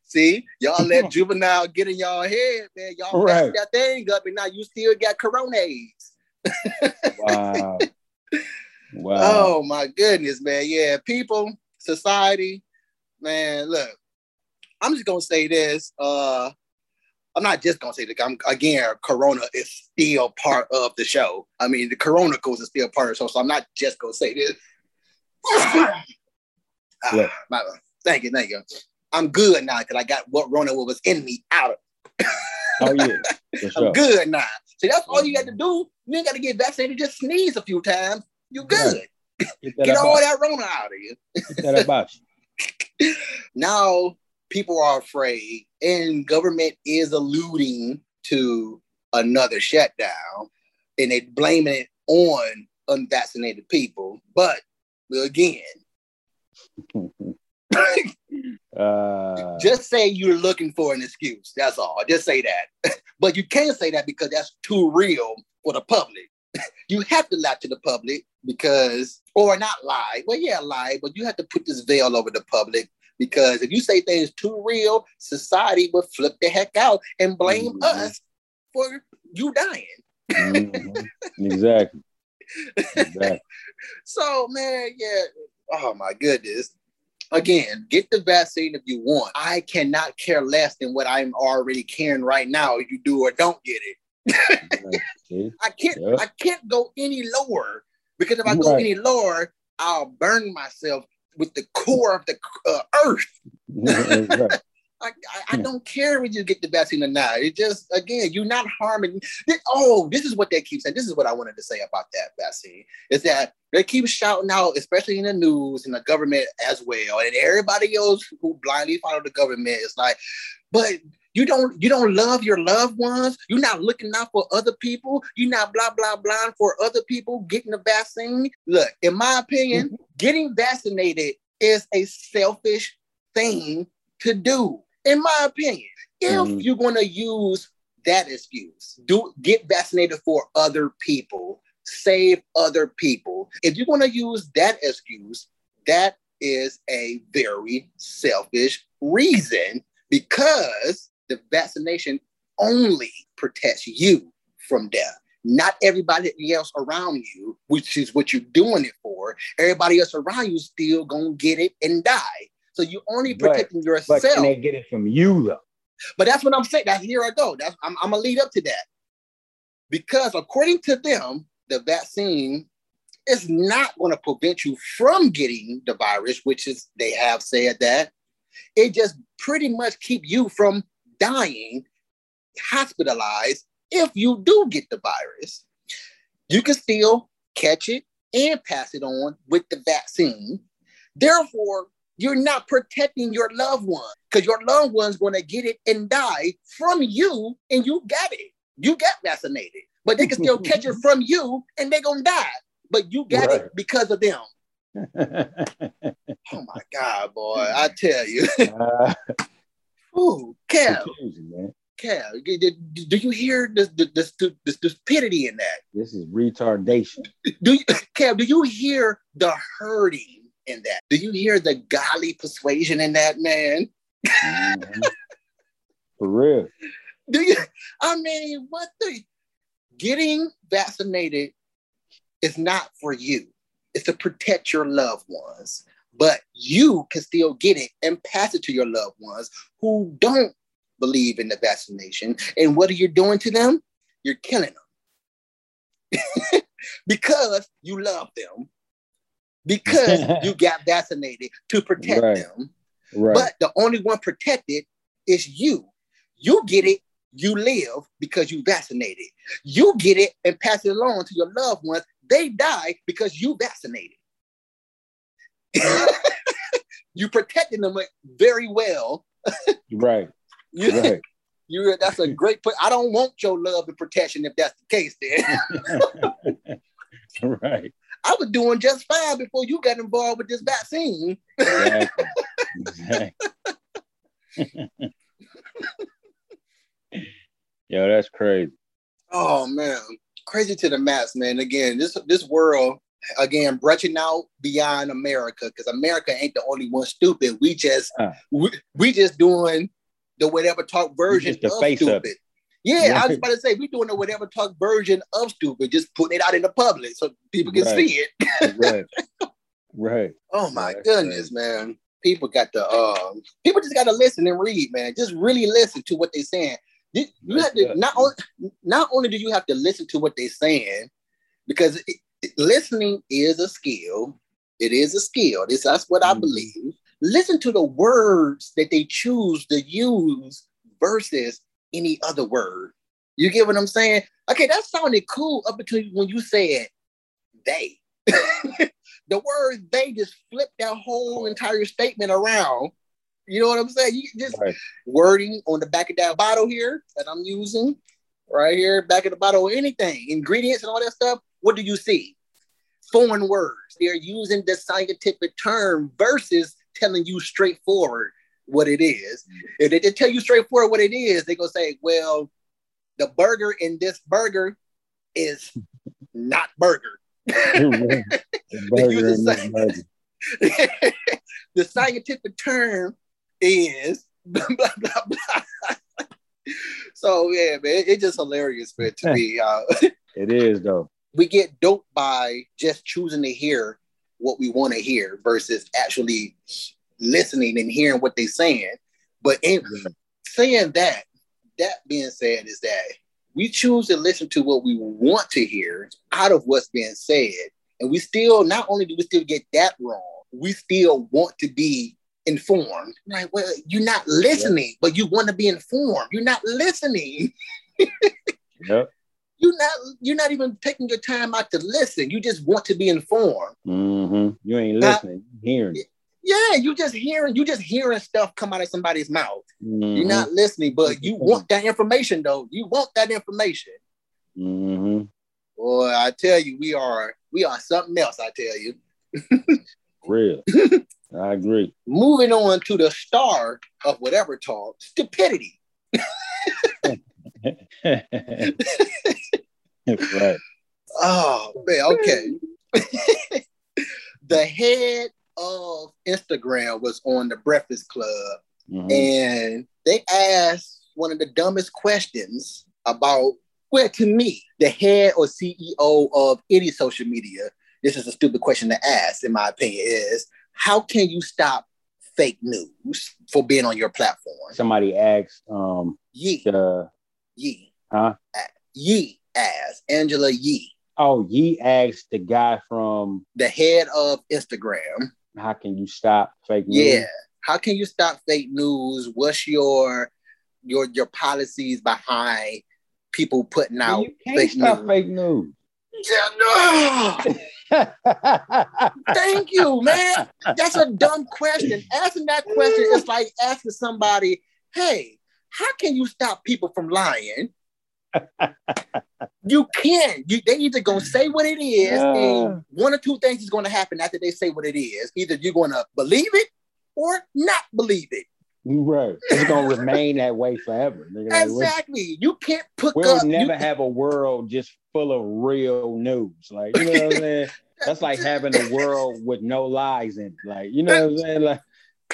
B: See, y'all let [laughs] juvenile get in y'all head, man. Y'all
C: Right.
B: that thing up, and now you still got corona AIDS.
C: Wow. [laughs] Wow.
B: Oh my goodness, man. Yeah, people, society, man. Look, I'm just gonna say this. Uh, I'm not just gonna say this. I'm again, Corona is still part of the show. I mean, the Corona goes is still part of the show, so I'm not just gonna say this. [laughs] Ah, my- thank you, thank you. I'm good now because I got what Rona was in me out of. [laughs]
C: Oh yeah. For
B: I'm good now. See, that's all you got to do. You ain't got to get vaccinated. Just sneeze a few times. You good.
C: Get [laughs]
B: Get all that Rona out of you.
C: get that about you. [laughs]
B: now people are afraid, and government is alluding to another shutdown, and they blaming it on unvaccinated people. But again,
C: uh,
B: just say you're looking for an excuse. That's all. Just say that. [laughs] but you can't say that because that's too real for the public. [laughs] you have to lie to the public because, or not lie. Well, yeah, lie, but you have to put this veil over the public because if you say things too real, society will flip the heck out and blame
C: Mhm.
B: us for you dying.
C: mhm. Exactly. [laughs] Exactly.
B: So, man, yeah. Oh my goodness. Again, get the vaccine if you want. I cannot care less than what I'm already caring right now. You do or don't get it, [laughs] I can't.
C: Yeah.
B: I can't go any lower because if I go
C: Right.
B: any lower, I'll burn myself with the core of the uh, earth. [laughs]
C: Right.
B: I, I, I hmm. don't care when you get the vaccine or not. It just again, you're not harming. This, oh, this is what they keep saying. This is what I wanted to say about that vaccine is that they keep shouting out, especially in the news and the government as well, and everybody else who blindly follow the government is like, but you don't you don't love your loved ones. You're not looking out for other people. You're not blah blah blah for other people getting the vaccine. Look, in my opinion, mm-hmm. getting vaccinated is a selfish thing to do, in my opinion. If
C: Mhm.
B: you're going to use that excuse, do get vaccinated for other people, save other people. If you're going to use that excuse, that is a very selfish reason because the vaccination only protects you from death. Not everybody else around you, which is what you're doing it for. Everybody else around you still gonna get it and die. So you're only protecting
C: But
B: yourself.
C: can they get it from you though?
B: But that's what I'm saying. That's here I go. That's I'm, I'm gonna lead up to that. Because according to them, the vaccine is not going to prevent you from getting the virus, which is they have said that. It just pretty much keep you from dying, hospitalized if you do get the virus. You can still catch it and pass it on with the vaccine. Therefore, you're not protecting your loved one because your loved one's going to get it and die from you, and you got it. You got vaccinated, but they can still [laughs] catch it from you, and they're going to die. But you got
C: Right.
B: it because of them. [laughs] Oh my God, boy! I tell you, [laughs]
C: uh,
B: ooh, Cal. Cal, do, you hear the the, the, the stupidity in that?
C: This is retardation.
B: Do you, Cal? Do you hear the hurting in that? Do you hear the golly persuasion in that, man?
C: Mhm. For real.
B: Do you? I mean, what the? Getting vaccinated is not for you. It's to protect your loved ones. But you can still get it and pass it to your loved ones who don't believe in the vaccination. And what are you doing to them? You're killing them [laughs] because you love them, because [laughs] you got vaccinated to protect
C: Right.
B: them.
C: Right.
B: But the only one protected is you. You get it, you live because you vaccinated. You get it and pass it along to your loved ones. They die because you vaccinated. [laughs] you protecting them very well.
C: right. [laughs]
B: You,
C: Right.
B: you that's a great point. I don't want your love and protection if that's the case. Then
C: right.
B: I was doing just fine before you got involved with this vaccine.
C: Exactly. [laughs] exactly. Yo, that's crazy.
B: Oh man, crazy to the max, man. Again, this this world again branching out beyond America because America ain't the only one stupid. We just we, we just doing the whatever talk version
C: just the
B: of
C: face
B: stupid. Yeah, I was about to say we doing the whatever talk version of stupid, just putting it out in the public so people can
C: Right.
B: see it. [laughs]
C: Right. Right.
B: Oh my
C: That's
B: goodness, man. People got to um people just gotta listen and read, man. Just really listen to what they're saying. You, you have to not only not only do you have to listen to what they're saying, because it, it- listening is a skill. It is a skill. This that's what I
C: Mhm.
B: believe. Listen to the words that they choose to use versus any other word. You get what I'm saying? Okay, that sounded cool up until when you said they. [laughs] the word they just flipped that whole entire statement around. You know what I'm saying? You just
C: Right.
B: wording on the back of that bottle here that I'm using, right here, back of the bottle, anything, ingredients and all that stuff. What do you see? Foreign words. They're using the scientific term versus telling you straightforward what it is. If they just tell you straightforward what it is, they're gonna say, well, the burger in this burger is not burger. [laughs]
C: The burger
B: the
C: burger. [laughs]
B: the scientific term is [laughs] blah blah blah. blah. so yeah, man, it's just hilarious, man. To me, uh,
C: It is though.
B: we get doped by just choosing to hear what we want to hear versus actually listening and hearing what they're saying. But in saying that, that being said, is that we choose to listen to what we want to hear out of what's being said. And we still, not only do we still get that wrong, we still want to be informed. Like, well, you're not listening, but you want to be informed. You're not listening. [laughs]
C: Yep.
B: You're not, you're not even taking your time out to listen. You just want to be informed.
C: hmm You ain't listening, you hearing.
B: Yeah, you just hearing, you just hearing stuff come out of somebody's mouth.
C: Mhm.
B: You're not listening, but you want that information though. You want that information.
C: Mhm.
B: Boy, I tell you, we are we are something else. I tell you. [laughs]
C: Real. [laughs] I agree.
B: Moving on to the star of whatever talk, stupidity. [laughs]
C: right.
B: Oh man, okay. the head of Instagram was on the Breakfast Club,
C: Mhm.
B: and they asked one of the dumbest questions about. Well, to me, the head or CEO of any social media, this is a stupid question to ask, in my opinion, is how can you stop fake news for being on your platform?
C: Somebody asked um
B: Yee,
C: the
B: Yee,
C: huh?
B: Yee asked Angela Yee,
C: Oh, Yee asked the guy from
B: the head of Instagram.
C: How Can You Stop Fake News?
B: Yeah. How can you stop fake news? What's your your your policies behind people putting out
C: you can't
B: fake
C: stop
B: news?
C: fake news.
B: Yeah, no. [laughs] Thank you, man. That's a dumb question. Asking that question is like asking somebody, "Hey, how can you stop people from lying?" You can. You, they either gonna say what it is,
C: Yeah.
B: and one or two things is gonna happen after they say what it is. Either you're gonna believe it or not believe it.
C: right. It's gonna [laughs] remain that way forever.
B: Exactly. You can't put
C: We'll
B: up.
C: never
B: you,
C: have a world just full of real news. Like, you know what I'm saying? [laughs] That's like having a world with no lies in it. Like, you know what I'm saying? Like,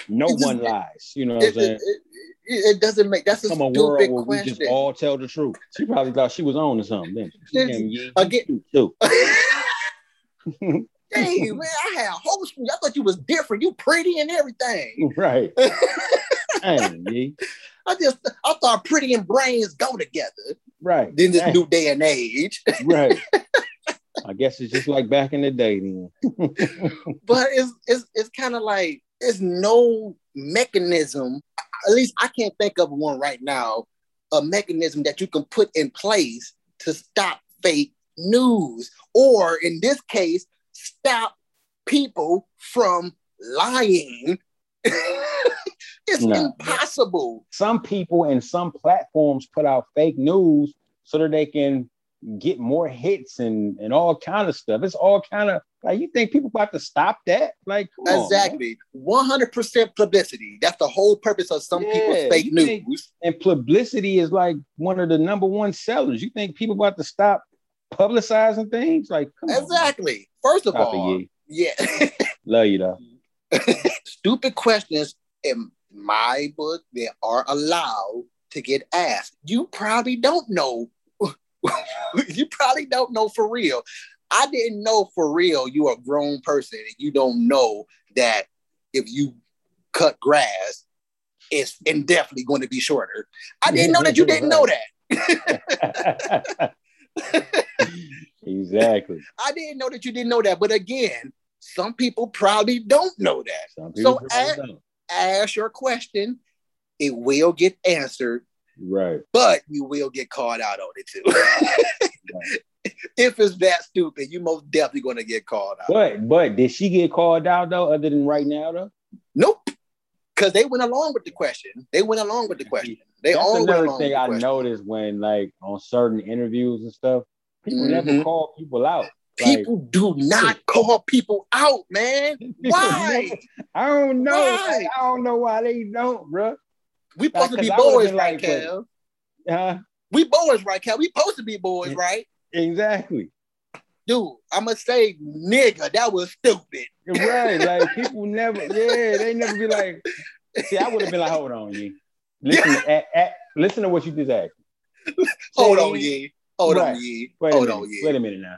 C: no
B: just-
C: one lies. You know what I'm
B: it,
C: saying?
B: it, it- it doesn't make. That's a
C: Come a world
B: stupid
C: where we just all tell the truth. She probably thought she was on to something. Didn't she?
B: Again-
C: you too. [laughs] [laughs]
B: Hey man, I had whole school. I thought you was different. You pretty and everything.
C: right. [laughs] Dang,
B: I just I thought pretty and brains go together.
C: Right.
B: In this
C: Dang.
B: new day and age.
C: Right. I guess it's just like back in the day then.
B: but it's it's it's kind of like there's no mechanism. At least I can't think of one right now. A mechanism that you can put in place to stop fake news, or in this case, stop people from lying. [laughs] it's
C: No.
B: impossible.
C: some people and some platforms put out fake news so that they can get more hits and and all kind of stuff. It's all kind of like you think people about to stop that? Like
B: exactly. 100% publicity. That's the whole purpose of some
C: Yeah,
B: people's fake
C: you think-
B: news.
C: And publicity is like one of the number one sellers. You think people about to stop publicizing things? Like come on.
B: Exactly. First of
C: Stop
B: all,
C: Yee.
B: yeah. [laughs]
C: Love you though.
B: stupid questions in my book they are allowed to get asked you probably don't know [laughs] you probably don't know for real i didn't know for real you're a grown person and you don't know that if you cut grass it's indefinitely going to be shorter i didn't know that you didn't know that [laughs]
C: exactly.
B: i didn't know that you didn't know that but again some people probably don't know that So,
C: don't.
B: ask your question, it will get answered,
C: right.
B: but you will get called out on it too. [laughs] if it's that stupid, you most definitely going to get called out.
C: But but did she get called out though? Other than right now though.
B: nope. Because they went along with the question. They went along with the question. They
C: That's
B: all went
C: another
B: along
C: thing I
B: question.
C: noticed when like on certain interviews and stuff, people
B: Mhm.
C: never call people out. Like,
B: People do not call people out, man. [laughs] Why?
C: I don't know.
B: Why?
C: I don't know why they don't, bro.
B: We supposed to be
C: Because I would've
B: boys, right,
C: like,
B: Cal?
C: Uh,
B: We boys, right, Cal? We supposed to be boys, right?
C: exactly.
B: Dude, I'm going to say, nigga, that was stupid.
C: Right. [laughs] Like people never, yeah, they never be like, see, I would have been like, hold on, you. Listen, at, at, listen to what you just asked.
B: Hold
C: Say
B: on,
C: it
B: ye. Hold
C: Right.
B: on, ye.
C: Wait
B: Hold
C: a
B: on,
C: minute.
B: ye.
C: Wait a minute now.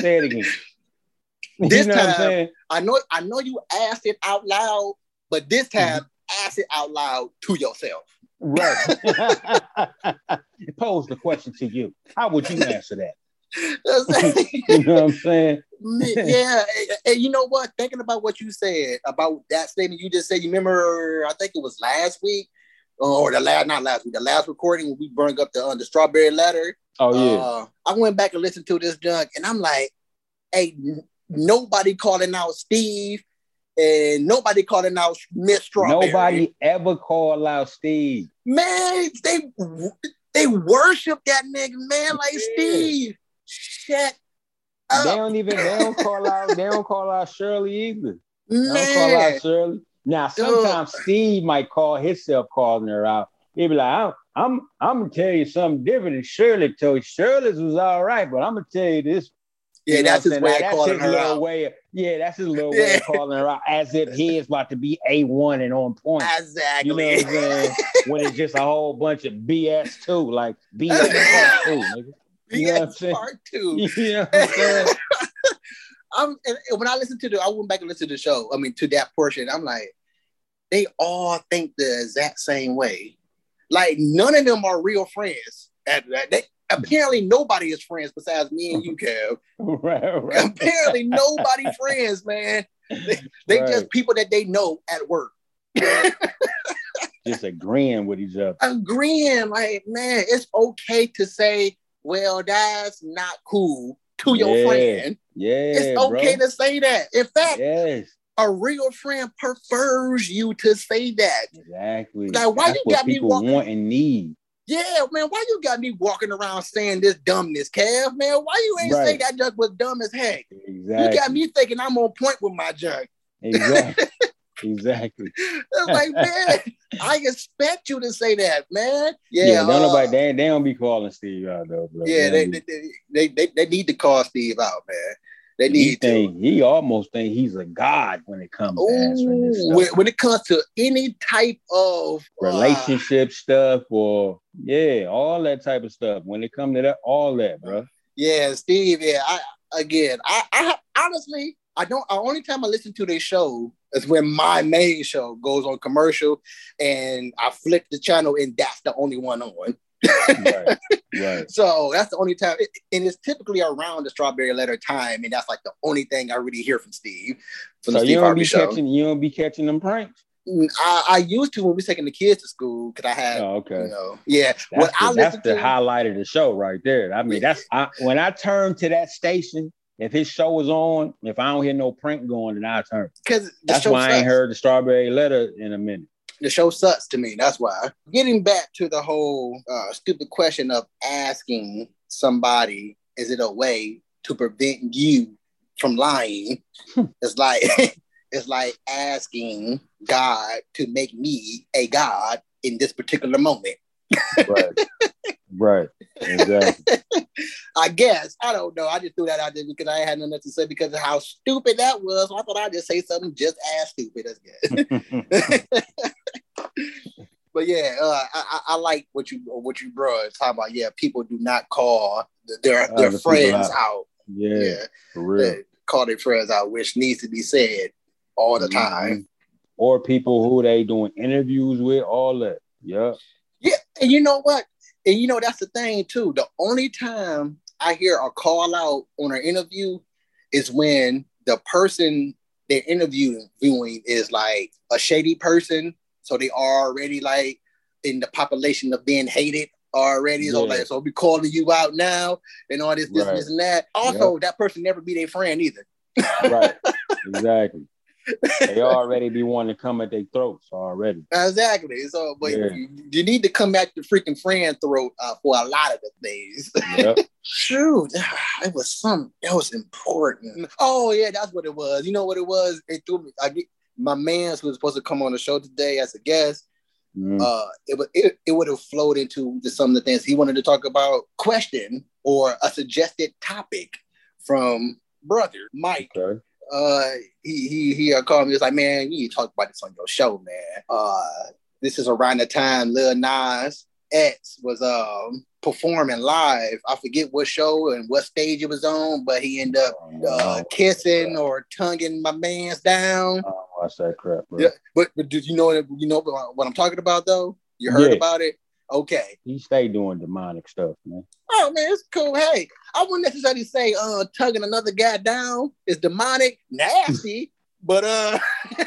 C: Say it again. [laughs]
B: This
C: you know
B: time- I know, I know you asked it out loud, but this time
C: Mm-hmm.
B: Ask it out loud to yourself.
C: Right. [laughs] Pose the question to you. How would you answer that? [laughs] You know what I'm saying?
B: yeah, and, and you know what? Thinking about what you said about that statement you just said, you remember? I think it was last week, or the last, not last week, the last recording when we burned up the uh, the strawberry letter.
C: Oh yeah.
B: Uh, I went back and listened to this junk, and I'm like, hey, nobody calling out Steve, and nobody calling out Miss Strawberry.
C: Nobody ever called out Steve.
B: man, they they worship that nigga, man, like
C: Yeah.
B: Steve. Shut
C: They don't even they don't call out they don't call out Shirley either. They don't call out Shirley. Now sometimes Steve might call himself calling her out. He'd be like, I'm I'm I'm gonna tell you something different than Shirley told you. Shirley's was all right, but I'm gonna tell you this.
B: Yeah,
C: You know
B: that's his way of calling her
C: little
B: out.
C: way of- yeah, that's his little way of calling her out, as if he is about to be A1 and on point.
B: Exactly.
C: You know what I'm saying? when it's just a whole bunch of BS too, like BS part two, nigga. [laughs] You know what I'm
B: BS
C: saying?
B: part two. [laughs]
C: You know what I'm saying? [laughs]
B: I'm and, and when I listened to the, I went back and listened to the show. I mean, to that portion, I'm like, they all think the exact same way. Like none of them are real friends. And they, apparently, nobody is friends besides me and you, [laughs] Kev.
C: right, right. [laughs]
B: apparently, nobody friends, man. They
C: Right.
B: just people that they know at work. [laughs]
C: just agreeing with each other.
B: Agreeing, like, man, it's okay to say, well, that's not cool to your
C: Yeah,
B: friend.
C: Yeah,
B: It's okay
C: bro.
B: to say that. In fact,
C: Yes,
B: a real friend prefers you to say that.
C: exactly.
B: Like, why
C: That's
B: you got me walking-
C: want and need.
B: Yeah, man, why you got me walking around saying this dumbness, Kev? Man, why you ain't say
C: Right.
B: that just was dumb as heck?
C: Exactly.
B: You got me thinking I'm on point with my junk.
C: Exactly. [laughs] exactly.
B: Like, [laughs] man, I expect you to say that, man. Yeah,
C: Yeah, don't
B: uh,
C: nobody they, they don't be calling Steve out though, bro.
B: yeah, they, they, they, they, they need to call Steve out, man. They
C: he
B: need to.
C: think he almost think he's a god when it comes to answering this
B: Ooh,
C: stuff.
B: when, when it comes to any type of uh,
C: relationship stuff or yeah, all that type of stuff. When it comes to that, all that, bro.
B: yeah, Steve. Yeah, I again, I, I honestly, I don't. The only time I listen to their show is when my main show goes on commercial, and I flip the channel, and that's the only one on.
C: Right, right. [laughs]
B: So that's the only time, and it's typically around the Strawberry Letter time, and that's like the only thing I really hear from Steve. From
C: So
B: the
C: you don't
B: Harvey
C: be
B: show.
C: catching you don't be catching them pranks.
B: Mm, I, I used to when we was taking the kids to school because I had,
C: Oh, okay.
B: you know, yeah.
C: That's,
B: what I
C: the, that's the
B: to,
C: highlight of the show right there. I mean, that's I, when I turn to that station. If his show is on, if I don't hear no prank going, then I turn.
B: because
C: That's why I ain't heard the strawberry letter in a minute.
B: The show sucks to me. That's why. Getting back to the whole uh, stupid question of asking somebody, is it a way to prevent you from lying? it's like [laughs] it's like asking God to make me a God in this particular moment.
C: Right. [laughs] right. Exactly. [laughs]
B: I guess I don't know. I just threw that out there because I had nothing to say because of how stupid that was. So I thought I'd just say something just as stupid as good. [laughs] but yeah, uh, I, I, like what you what you brought talking about. Yeah, people do not call their
C: Other
B: their friends
C: out.
B: out.
C: yeah,
B: Yeah,
C: for real.
B: they call their friends out, which needs to be said all the time.
C: Mhm. Or people who they doing interviews with, all that. Yeah.
B: Yeah, and you know what? And you know that's the thing too. The only time I hear a call out on an interview is when the person they're interviewing viewing is like a shady person, so they already like in the population of being hated already. So
C: Yeah.
B: like, so we calling you out now and all this, this,
C: Right.
B: this, and that. Also, that person never be their friend either.
C: Right. [laughs] exactly. They already be wanting to come at their throats already.
B: Exactly. So, but
C: Yeah.
B: you, you need to come back to freaking friend throat uh, for a lot of the things.
C: Yep. [laughs]
B: Shoot, [sighs] it was something that was important. Oh yeah, that's what it was. You know what it was? It threw me. I get my man's who was supposed to come on the show today as a guest.
C: Mm.
B: Uh, it would it, it would have flowed into the, some of the things he wanted to talk about. Question or a suggested topic from brother Mike.
C: okay.
B: Uh, he he he uh, called me. He was like, man, you need to talk about this on your show, man. Uh, this is around the time Lil Nas X was um performing live. I forget what show and what stage it was on, but he ended up uh, kissing or tonguing my man's down.
C: Watch that crap, bro.
B: Yeah, but but did you know what you know what I'm talking about though? You heard
C: Yeah.
B: about it? Okay.
C: He stay doing demonic stuff, man.
B: Oh man, it's cool. Hey, I wouldn't necessarily say uh tugging another guy down is demonic, nasty, [laughs] but uh [laughs]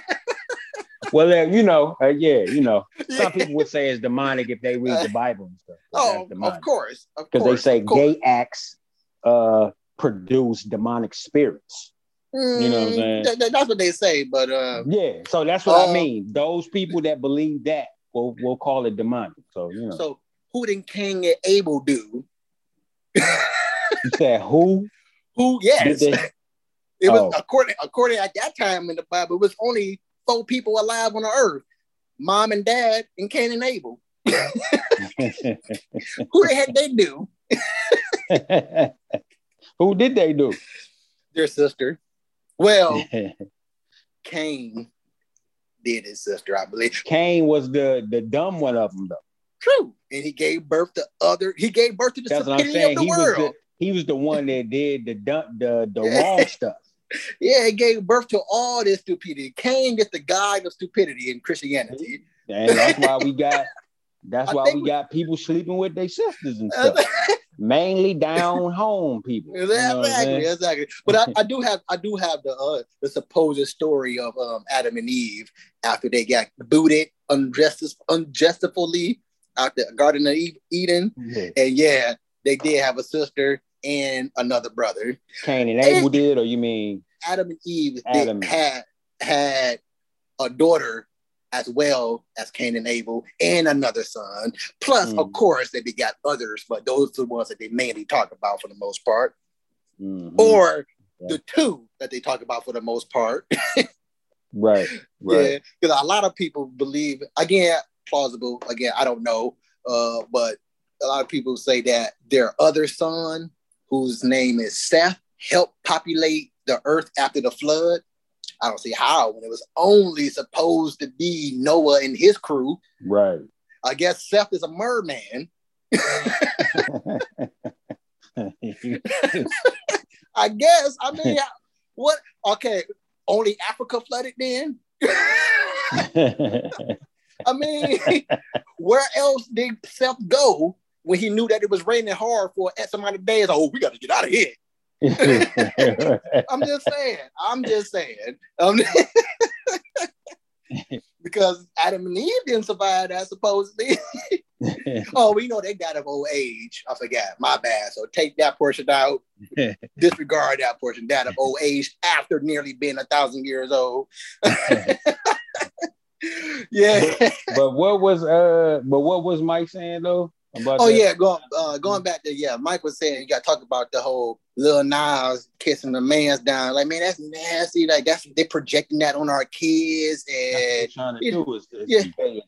C: Well, uh, you know, uh, yeah, you know, [laughs] some people would say it's demonic if they read the Bible and stuff.
B: Oh, of course,
C: because they say gay acts uh produce demonic spirits. You know what I'm
B: Mm,
C: saying?
B: that- that- that's what they say, but uh,
C: Yeah, so that's what
B: Uh,
C: I mean. Those people that believe that will we'll call it demonic. So you know,
B: so who did Cain and Abel do?
C: you said who? [laughs]
B: Who? Yes,
C: they-
B: it was
C: Oh.
B: according according at that time in the Bible. It was only four people alive on the earth: mom and dad, and Cain and Abel. [laughs] Who the heck they do? [laughs]
C: who did they do?
B: Their sister. Well, Cain did his sister, I believe.
C: Cain was the the dumb one of them though.
B: True. And he gave birth to other, he gave birth to the
C: That's what I'm
B: stupidity
C: saying.
B: of the
C: He was
B: world.
C: the he was the one that did the dumb, the the wrong stuff. [laughs]
B: yeah, he gave birth to all this stupidity. Cain is the guide of stupidity in Christianity.
C: And that's why we got [laughs] that's why we
B: we-
C: got people sleeping with their sisters and stuff. Mainly down home people. You know
B: exactly, exactly. But I, I do [laughs] have I do have the uh, the supposed story of um, Adam and Eve after they got booted unjustice unjustifiably out the Garden of Eden.
C: Yeah.
B: And yeah, they did have a sister and another brother.
C: Cain and Abel did, or you mean
B: Adam and Eve
C: Adam.
B: had had a daughter as well as Cain and Abel and another son. Plus, of
C: Mm.
B: course, they begot others, but those are the ones that they mainly talk about for the most part.
C: Mhm.
B: Or
C: Yeah.
B: the two that they talk about for the most part. [laughs]
C: right, right.
B: Yeah, because a lot of people believe again plausible. Again, I don't know, uh, but a lot of people say that their other son, whose name is Seth, helped populate the earth after the flood. I don't see how when it was only supposed to be Noah and his crew.
C: Right.
B: I guess Seth is a merman. I guess. I mean, [laughs] what? Okay, only Africa flooded then. [laughs] I mean, where else did Seth go when he knew that it was raining hard for X amount of days? Oh, we got to get out of here. I'm [laughs] just saying. I'm just saying. Um, [laughs] because Adam and Eve didn't survive that supposedly. [laughs] oh, we know they died of old age. I forgot. My bad. So take that portion out. Disregard that portion. Died of old age after nearly being a thousand years old. yeah.
C: But, but, what was uh but what was Mike saying though?
B: Oh that? yeah, going uh, going back to yeah, Mike was saying you got to talk about the whole Lil Nas kissing the man's down. Like man, that's nasty. Like that's they projecting that on our kids and
C: trying to do is, is yeah.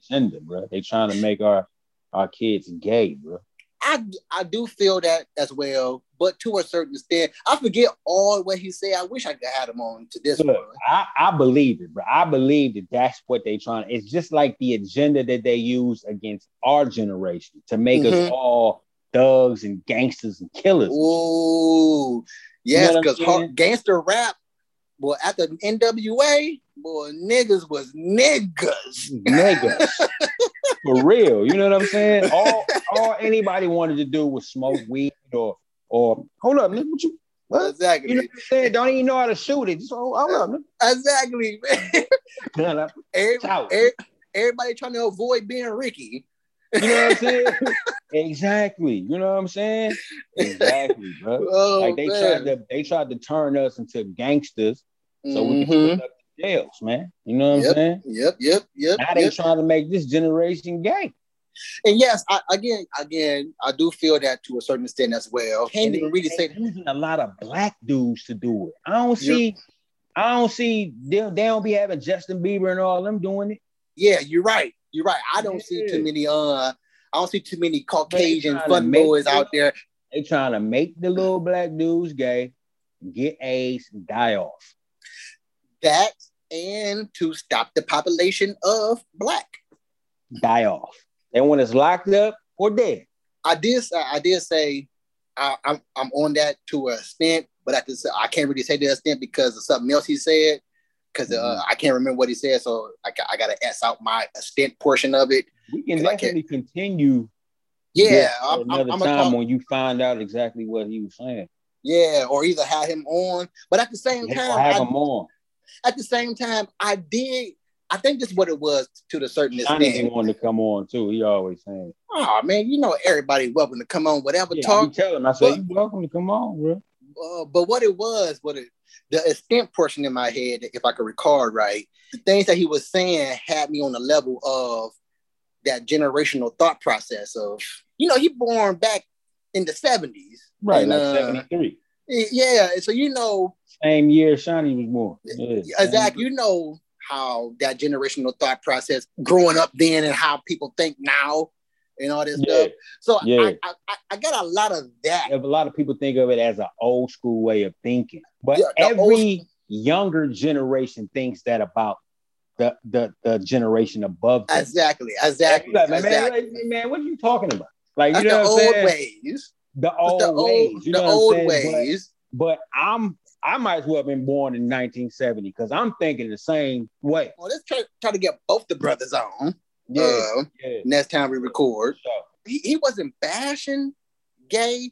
C: agenda, bro. They trying to make our our kids gay, bro.
B: I I do feel that as well, but to a certain extent, I forget all what he said. I wish I could have him on to this Look, one.
C: I, I believe it, bro. I believe that that's what they're trying. It's just like the agenda that they use against our generation to make mm-hmm. us all thugs and gangsters and killers.
B: Ooh, yes, because you know gangster rap. Well, at the NWA, boy, niggas was niggas.
C: Niggas. [laughs] For real. You know what I'm saying? All all anybody wanted to do was smoke weed or or hold up, nigga, what you what?
B: Exactly.
C: You know what I'm saying? Don't even know how to shoot it. So hold up, nigga.
B: Exactly, man. everybody, everybody trying to avoid being Ricky.
C: You know what I'm saying? exactly. You know what I'm saying? Exactly, bro. [laughs] Oh, like they man. tried to they tried to turn us into gangsters so mm-hmm. we can put up jails, man. You know what
B: yep,
C: I'm saying?
B: Yep, yep, yep.
C: Now they
B: yep.
C: trying to make this generation gay.
B: And yes, I, again, again, I do feel that to a certain extent as well.
C: Can't even really say using a lot of black dudes to do it. I don't see, yep. I don't see they, they don't be having Justin Bieber and all them doing it.
B: Yeah, you're right. You're right. I don't yeah. see too many. Uh, I don't see too many Caucasian fun boys out there.
C: They trying to make the little black dudes gay, get AIDS, die off.
B: That and to stop the population of black.
C: Die off. They want us locked up or dead.
B: I did. I did say I, am I'm, I'm on that to a extent, but I can I can't really say to an extent because of something else he said. Because uh, mm-hmm. I can't remember what he said, so I, I got to s out my extent portion of it.
C: We can definitely continue.
B: Yeah,
C: I'm, another I'm, I'm time when you find out exactly what he was saying.
B: Yeah, or either have him on, but at the same time,
C: have I, him on.
B: At the same time, I did. I think this is what it was to the certain
C: Johnny extent. Johnny wanted to come on too. He always saying,
B: "Oh man, you know everybody welcome to come on, whatever yeah, talk."
C: Tell him, I said, "You welcome to come on, bro."
B: Uh, but what it was, what it, the extent portion in my head, if I could recall right, the things that he was saying had me on the level of that generational thought process of, you know, he born back in the 70s.
C: Right, and, like uh, 73.
B: Yeah, so you know,
C: same year Shawnee was born.
B: Yeah, exactly. You know how that generational thought process growing up then and how people think now and all this yeah. stuff. So yeah. I, I, I got a lot of that.
C: A lot of people think of it as an old school way of thinking, but yeah, every old... younger generation thinks that about the the, the generation above.
B: Them. Exactly, exactly.
C: Like,
B: man,
C: exactly. Man, man, what are you talking about? Like
B: That's
C: you know
B: the old saying? ways.
C: The old the ways.
B: Old, the old ways.
C: But, but I'm I might as well have been born in 1970 because I'm thinking the same way.
B: Well, let's try, try to get both the brothers on. Yeah, uh, yeah. Next time we record, he, he wasn't bashing gay,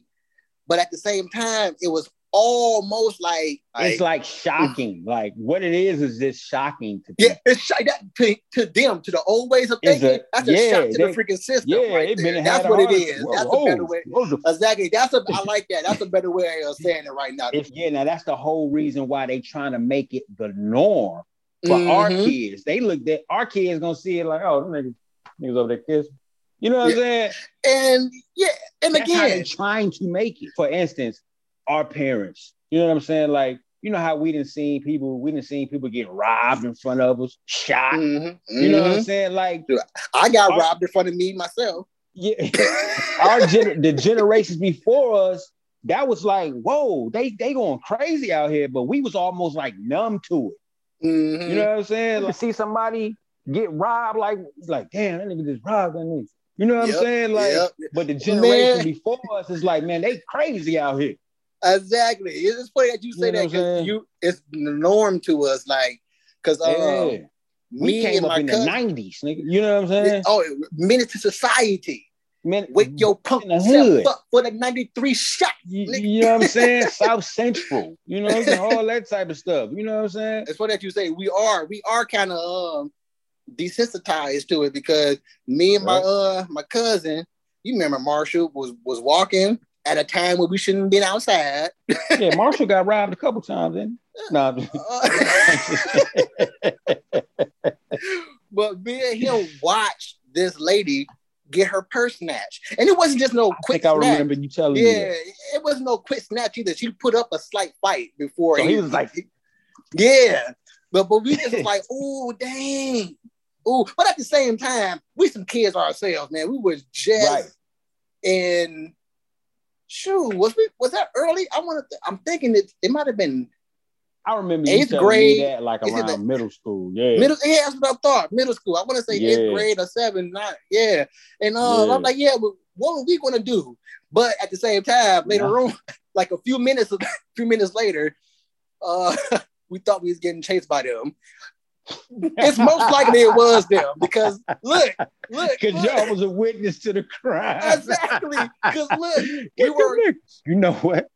B: but at the same time, it was almost like,
C: like, it's like shocking. like what it is is just shocking to
B: yeah, it's sh- that to, to them to the old ways of thinking. A, that's a yeah, shock to they, the freaking system. Yeah, right there. that's what it is. Whoa, that's whoa, a better way. Whoa, exactly. That's a I [laughs] like that. That's a better way of saying it right now.
C: If, yeah, now that's the whole reason why they trying to make it the norm for mm-hmm. our kids. They look that our kids gonna see it like, oh, niggas, niggas over there kissing. You know what yeah. I'm saying?
B: And yeah, and
C: That's
B: again,
C: trying to make it. For instance, our parents. You know what I'm saying? Like, you know how we didn't see people, we didn't see people get robbed in front of us, shot. Mm-hmm, you know what I'm mm-hmm. saying? Like,
B: I got our, robbed in front of me myself.
C: Yeah, [laughs] our gen- the generations before us, that was like, whoa, they they going crazy out here, but we was almost like numb to it. Mm-hmm. You know what I'm saying? Like, see somebody get robbed, like, like, damn, that nigga just robbed on me. You know what yep, I'm saying? Like, yep. but the generation Man. before us is like, man, they crazy out here.
B: Exactly. It's funny that you say
C: You know
B: that because you it's the norm to us, like because um,
C: Yeah. We came up in the nineties, nigga. You know what I'm saying?
B: Oh, menace to society.
C: Man,
B: Wake your punk
C: in the hood.
B: up for the 93 shot.
C: You, you know what I'm saying? [laughs] South Central. You know what I'm saying? All that type of stuff. You know what I'm saying?
B: It's funny that you say we are, we are kind of um desensitized to it because me and my uh my cousin, you remember Marshall was was walking at a time when we shouldn't have been outside.
C: Yeah, Marshall got robbed a couple times, he? No, [laughs]
B: but and him watched this lady get her purse snatched. And it wasn't just no
C: I
B: quick
C: think I
B: snatch.
C: remember you telling me
B: Yeah, it wasn't no quick snatch either. She put up a slight fight before
C: So he was like-
B: Yeah. But but we just [laughs] like, oh dang. Ooh, but at the same time, we some kids ourselves, man. We was just
C: Right.
B: in shoot, was we was that early? I want to I'm thinking it it might have been
C: I remember
B: Eighth grade,
C: that like around
B: the-
C: middle school. Yeah.
B: Middle, yeah, that's what I thought. Middle school. I want to say
C: Yeah.
B: eighth grade or seven, not yeah. And uh,
C: Yeah.
B: I'm like, yeah, but what were we gonna do? But at the same time, later on, [laughs] like a few minutes, a [laughs] few minutes later, uh, [laughs] we thought we was getting chased by them. [laughs] It's most likely it was them because look, look,
C: Because y'all was a witness to the crime.
B: exactly. Because look,
C: Get [laughs]
B: we were.
C: You know what?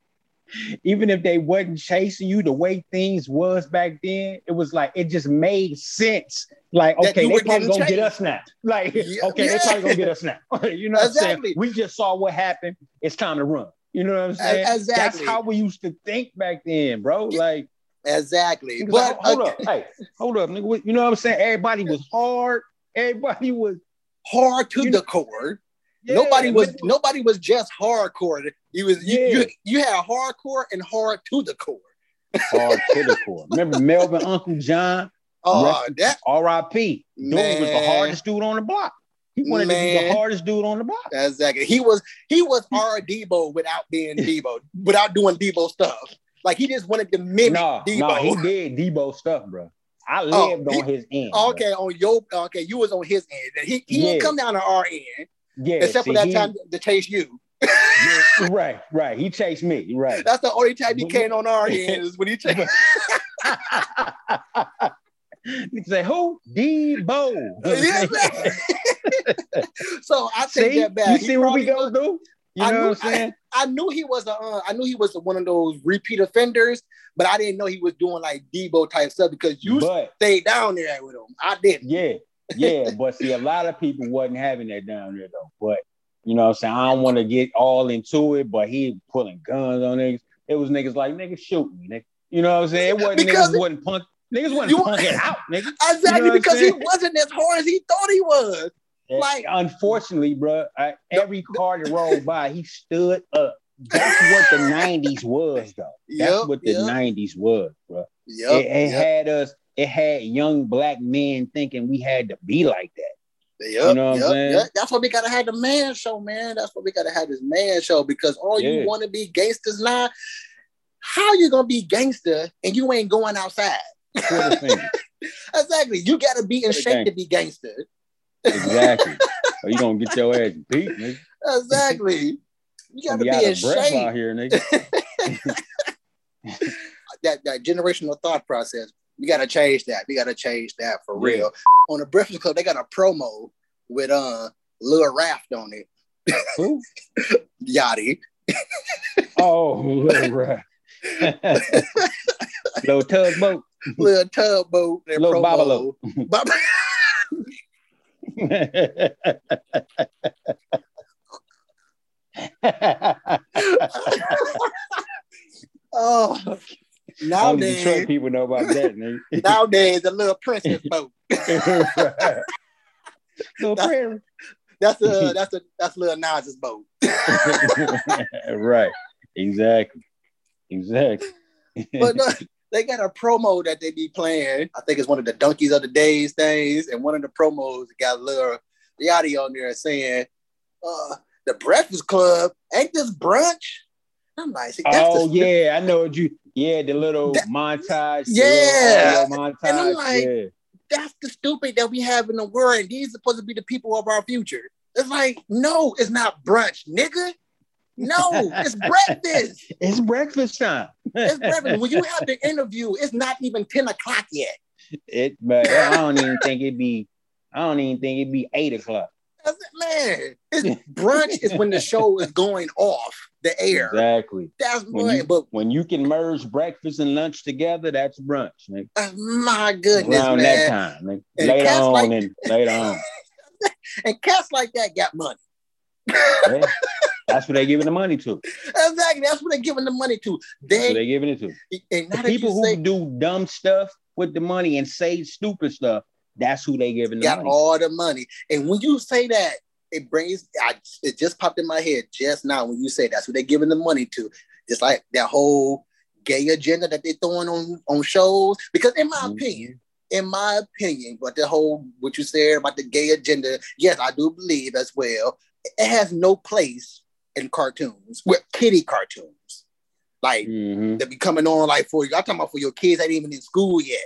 C: Even if they wasn't chasing you the way things was back then, it was like it just made sense. Like, okay, they probably gonna get
B: chased.
C: us now. Like,
B: Yeah, [laughs]
C: okay, they
B: yeah.
C: probably gonna get us now. you know what I'm
B: Exactly.
C: saying? We just saw what happened. It's time to run. You know what I'm saying?
B: exactly.
C: That's how we used to think back then, bro. Like,
B: exactly. But
C: hold
B: uh,
C: up, hey, hold up, nigga. You know what I'm saying? Everybody was hard. Everybody was
B: hard to the
C: know-
B: core.
C: yeah,
B: nobody was
C: nigga-
B: nobody was just hardcore. You was you,
C: Yeah.
B: you, you had hardcore and hard to the core.
C: hard to the core. Remember Melvin Uncle John?
B: Oh,
C: Rest-
B: that
C: R.I.P. Dude was the hardest dude on the block. He wanted to be the hardest dude on the block.
B: exactly. He was he was our Debo without being [laughs] Debo, without doing Debo stuff. Like he just wanted to mimic
C: No,
B: Debo.
C: no, he did Debo stuff, bro. I
B: Oh,
C: lived
B: he-
C: on his end. bro.
B: okay, on your okay, you was on his end. He he
C: Yeah.
B: didn't come down to our end,
C: yeah,
B: except for that
C: he-
B: time to chase you.
C: yeah, right, right. He chased me, right.
B: That's the only time he came on our end is when he chased.
C: you say who? Debo. [laughs] [laughs]
B: So I take
C: see,
B: that back.
C: you
B: He
C: see what we go do? You
B: I
C: know
B: knew-
C: what I'm saying?
B: I knew he was a, uh, I knew he was one of those repeat offenders, but I didn't know he was doing like Debo type stuff because you
C: but
B: stayed down there with him. I didn't.
C: yeah, yeah. [laughs] But see, a lot of people wasn't having that down there though. But you know what I'm saying? I don't want to get all into it, but he pulling guns on niggas. It was niggas like, niggas shoot me, nigga. You know what I'm saying? It wasn't
B: Because-
C: niggas wasn't [laughs] punk. Niggas wasn't
B: You-
C: punking out, nigga.
B: Exactly
C: You know
B: because he wasn't as hard as he thought he was. Like-
C: unfortunately, bro, I, every car that rolled by, he stood up. That's what the [laughs] '90s was, though. That's
B: Yep,
C: what the
B: yep,
C: '90s was, bro.
B: yep,
C: it it
B: yep,
C: had us. It had young black men thinking we had to be like that.
B: yep,
C: you know what I'm saying?
B: yep. That's why we gotta have the man show, man. That's why we gotta have this man show because all
C: Yeah.
B: you want to be gangsters now. How you gonna be gangster and you ain't going outside? [laughs] Exactly. You gotta be in shape to be gangster.
C: Exactly. or you gonna get your ass beat, nigga.
B: Exactly. You gotta
C: be
B: be
C: out
B: in
C: of breath out here, nigga. [laughs]
B: That that generational thought process. We gotta change that. We gotta change that for
C: Yeah.
B: real. On the Breakfast Club, they got a promo with uh Lil Raft on it.
C: Who? [laughs]
B: Yachty.
C: Oh, little Raft. [laughs] little tugboat.
B: Lil Tugboat.
C: Lil
B: promo.
C: Babalo.
B: Bob- oh
C: Only Detroit
B: nowadays,
C: people know about that, [laughs]
B: nowadays the little princess boat. [laughs]
C: Little prayer.
B: That's a [laughs] that's a that's Lil Nas's boat.
C: right. Exactly. Exactly.
B: but no, they got a promo that they be playing. I think it's one of the donkeys of the days things, and one of the promos got Lil Yachty on there saying, uh, "The Breakfast Club ain't this brunch?" I'm like,
C: oh
B: the,
C: yeah, I know what you. Yeah, the little
B: That-
C: montage.
B: Yeah.
C: little montage.
B: And I'm like-
C: yeah.
B: that's the stupid that we have in the world. And these are supposed to be the people of our future. It's like, no, it's not brunch, nigga. No, it's [laughs] breakfast.
C: It's breakfast time.
B: It's breakfast. When you have the [laughs] interview, it's not even 10 o'clock yet.
C: It, but I don't even think it'd be. I don't even think it'd be eight o'clock.
B: That's it, man. It's brunch is when the show is going off the air.
C: Exactly.
B: That's
C: When you,
B: But
C: when you can merge breakfast and lunch together, that's brunch. nigga.
B: uh, my goodness,
C: Around that
B: man.
C: time, nigga.
B: And
C: later on
B: like-
C: and later on. [laughs]
B: And cats like that got money.
C: Yeah. That's what they're giving the money to.
B: Exactly. That's what they're giving the money to. They
C: they giving it to.
B: and
C: The people who
B: say
C: do dumb stuff with the money and say stupid stuff, that's who they giving the
B: got
C: money.
B: all the money. And when you say that, it brings I it just popped in my head just now when you say that's who they're giving the money to. It's like that whole gay agenda that they're throwing on on shows. Because in my
C: Mhm.
B: opinion, in my opinion, but the whole what you said about the gay agenda, yes, I do believe as well. It has no place in cartoons, with kitty cartoons. Like
C: Mhm.
B: that be coming on like for you. I'm talking about for your kids that ain't even in school yet.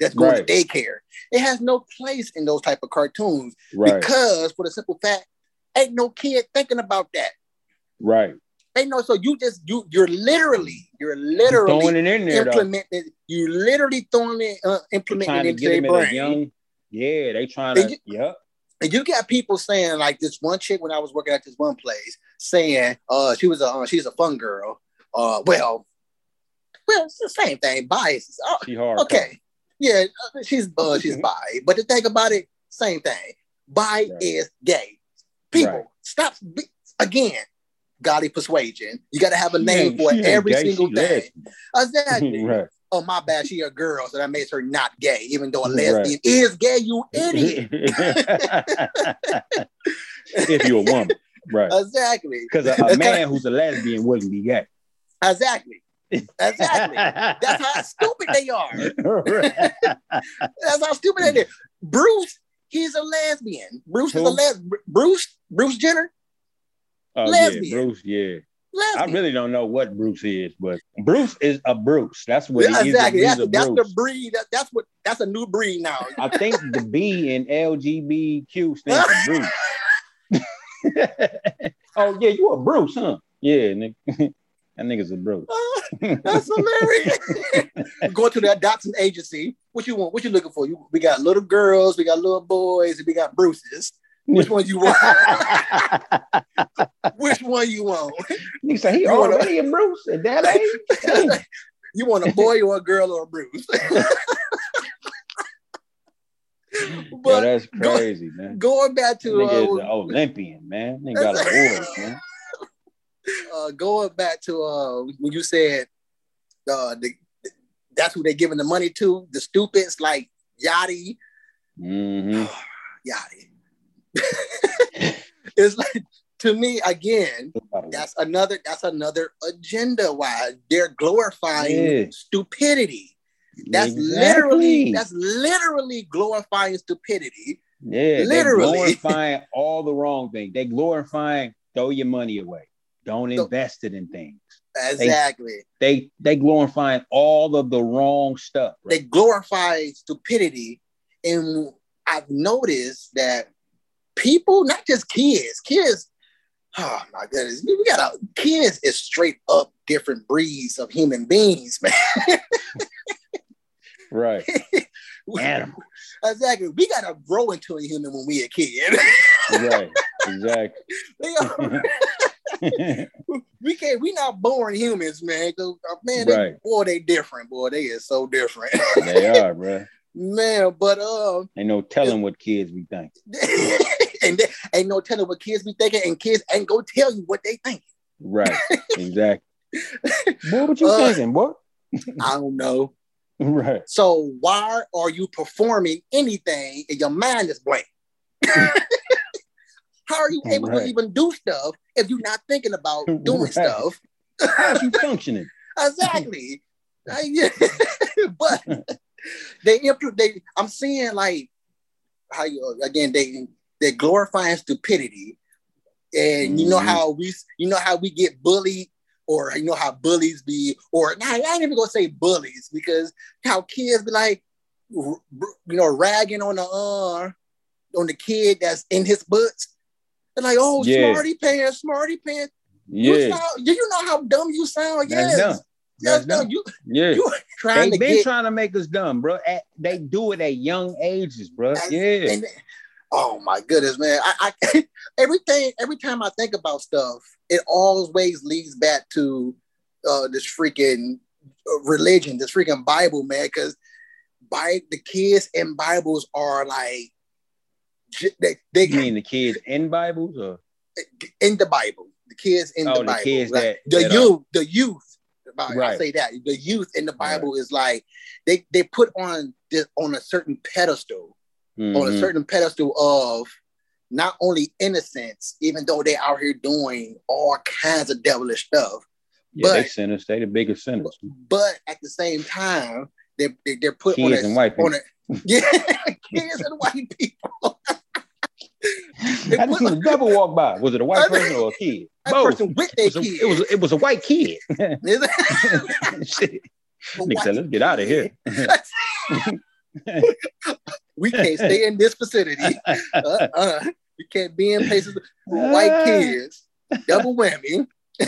B: That's going
C: Right.
B: to daycare. It has no place in those type of cartoons
C: Right,
B: because for the simple fact, ain't no kid thinking about that.
C: right.
B: Ain't no so you just you you're literally you're literally
C: Throwing
B: literally
C: it in there,
B: implementing you literally throwing it uh, implementing it into their brain.
C: young. Yeah, they trying
B: And
C: to.
B: you-
C: Yep.
B: And you got people saying like this one chick when I was working at this one place saying uh she was a uh, she's a fun girl. Uh well, well it's the same thing. Bias. Oh,
C: She hard.
B: okay. Yeah, uh, she's uh, she's bi. But the thing about it, same thing. Bi
C: Right.
B: is gay. People,
C: Right.
B: stop be- again. Godly persuasion. You got to have a
C: She
B: name for every
C: gay,
B: single thing. [laughs] Exactly.
C: right.
B: Oh my bad, she a girl, so that makes her not gay, even though a
C: Right.
B: lesbian is gay. You idiot. [laughs]
C: if you're a woman, [laughs] right?
B: exactly.
C: Because a, a man who's a lesbian wouldn't be gay.
B: Exactly. Exactly. That's how stupid they are. [laughs] That's how stupid they are. Bruce, he's a lesbian. Bruce is a
C: Who?
B: les. Bruce, Bruce Jenner,
C: Oh
B: Lesbian.
C: yeah, Bruce. Yeah,
B: Lesbian.
C: I really don't know what Bruce is, but Bruce is a Bruce. That's what
B: Yeah,
C: he is.
B: exactly. That's,
C: a
B: that's the breed. That, that's what. That's a new breed now.
C: I think the B in LGBTQ stands for Bruce. [laughs] [laughs] oh yeah, you a Bruce, huh? Yeah, nigga. [laughs] that nigga's a Bruce.
B: Ah, that's hilarious. [laughs] Going to the adoption agency. What you want? What you looking for? You, we got little girls. We got little boys. And we got Bruces. Which one you want? Which one you want?
C: He said he
B: You
C: already a Bruce at that age.
B: you want a boy or a girl or a Bruce? [laughs] but
C: that's
B: go- [laughs]
C: crazy, man.
B: going back to
C: Nigga
B: uh,
C: an Olympian, man. Nigga got awards, [laughs] man.
B: uh, going back to uh, when you said uh, the, that's who they're giving the money to, the stupids like Yachty,
C: hmm [sighs]
B: Yachty. it's like to me again, that's another that's another agenda. Why they're glorifying
C: Yeah.
B: stupidity. That's literally that's literally glorifying stupidity.
C: yeah,
B: literally.
C: They glorifying [laughs] all the wrong things. They glorifying throw your money away. Don't
B: So-
C: invest it in things.
B: Exactly.
C: They they glorifying all of the wrong stuff.
B: they glorify stupidity. And I've noticed that people, not just kids, kids, oh my goodness, we got a kids is straight up different breeds of human beings, man. [laughs]
C: Right. [laughs] Animal.
B: exactly. We gotta grow into a human when we a kid. [laughs]
C: right. Exactly. [laughs]
B: We can't. We not born humans, man. 'Cause, uh, Man, they,
C: Right.
B: boy, they different. Boy, they is so different,
C: they are, bro.
B: man. But um,
C: Ain't no telling what kids be think.
B: and they, ain't no telling what kids be thinking, and kids ain't gonna tell you what they think.
C: Right. Exactly. boy, what you
B: Uh,
C: thinking, boy?
B: I don't know.
C: Right.
B: So why are you performing anything and your mind is blank? [laughs] How are you able
C: Right.
B: to even do stuff if you're not thinking about [laughs] doing
C: Right.
B: stuff?
C: How's you functioning? [laughs]
B: Exactly. But they impl- they I'm seeing like how you again they they glorifying stupidity. And you know
C: Mhm.
B: how we you know how we get bullied or you know how bullies be or nah, I ain't even gonna say bullies because how kids be like you know ragging on the uh on the kid that's in his butts. They're like, oh,
C: Yeah.
B: smarty pants, smarty pants. You
C: Yeah,
B: sound, do you know how dumb you sound?
C: That's
B: Yes.
C: dumb.
B: Yes,
C: That's
B: no,
C: dumb.
B: you
C: yeah.
B: you [laughs] trying
C: They
B: to
C: been
B: get
C: trying to make us dumb, bro. At, they do it at young ages, bro.
B: And-
C: Yeah,
B: and oh my goodness, man. I, I [laughs] everything every time I think about stuff, it always leads back to uh this freaking uh, religion, this freaking Bible, man. Because by the kids and Bibles are like they they
C: you mean the kids in Bibles or
B: in the Bible. The kids in
C: Oh,
B: the
C: the
B: Bible.
C: kids
B: Like,
C: that-
B: the
C: that are-
B: youth, the youth. I
C: Right.
B: say that the youth in the Bible is like they they put on this on a certain pedestal on a
C: Mhm.
B: certain pedestal of not only innocence, even though they're out here doing all kinds of devilish stuff,
C: yeah, they
B: but-
C: sinners. They the biggest sinners.
B: but at the same time, they, they they're put on
C: Kids
B: a,
C: and white
B: on a [laughs] yeah, kids and white people. [laughs] They
C: I just seen a devil walk by. Was it a white [laughs]
B: I
C: person or a kid? Both.
B: person with
C: It was, a,
B: kids.
C: it was it was a white kid. Nigga said, let's get out of here. [laughs]
B: we can't stay in this vicinity. [laughs] Uh-uh. We can't be in places with white kids. Double whammy. [laughs]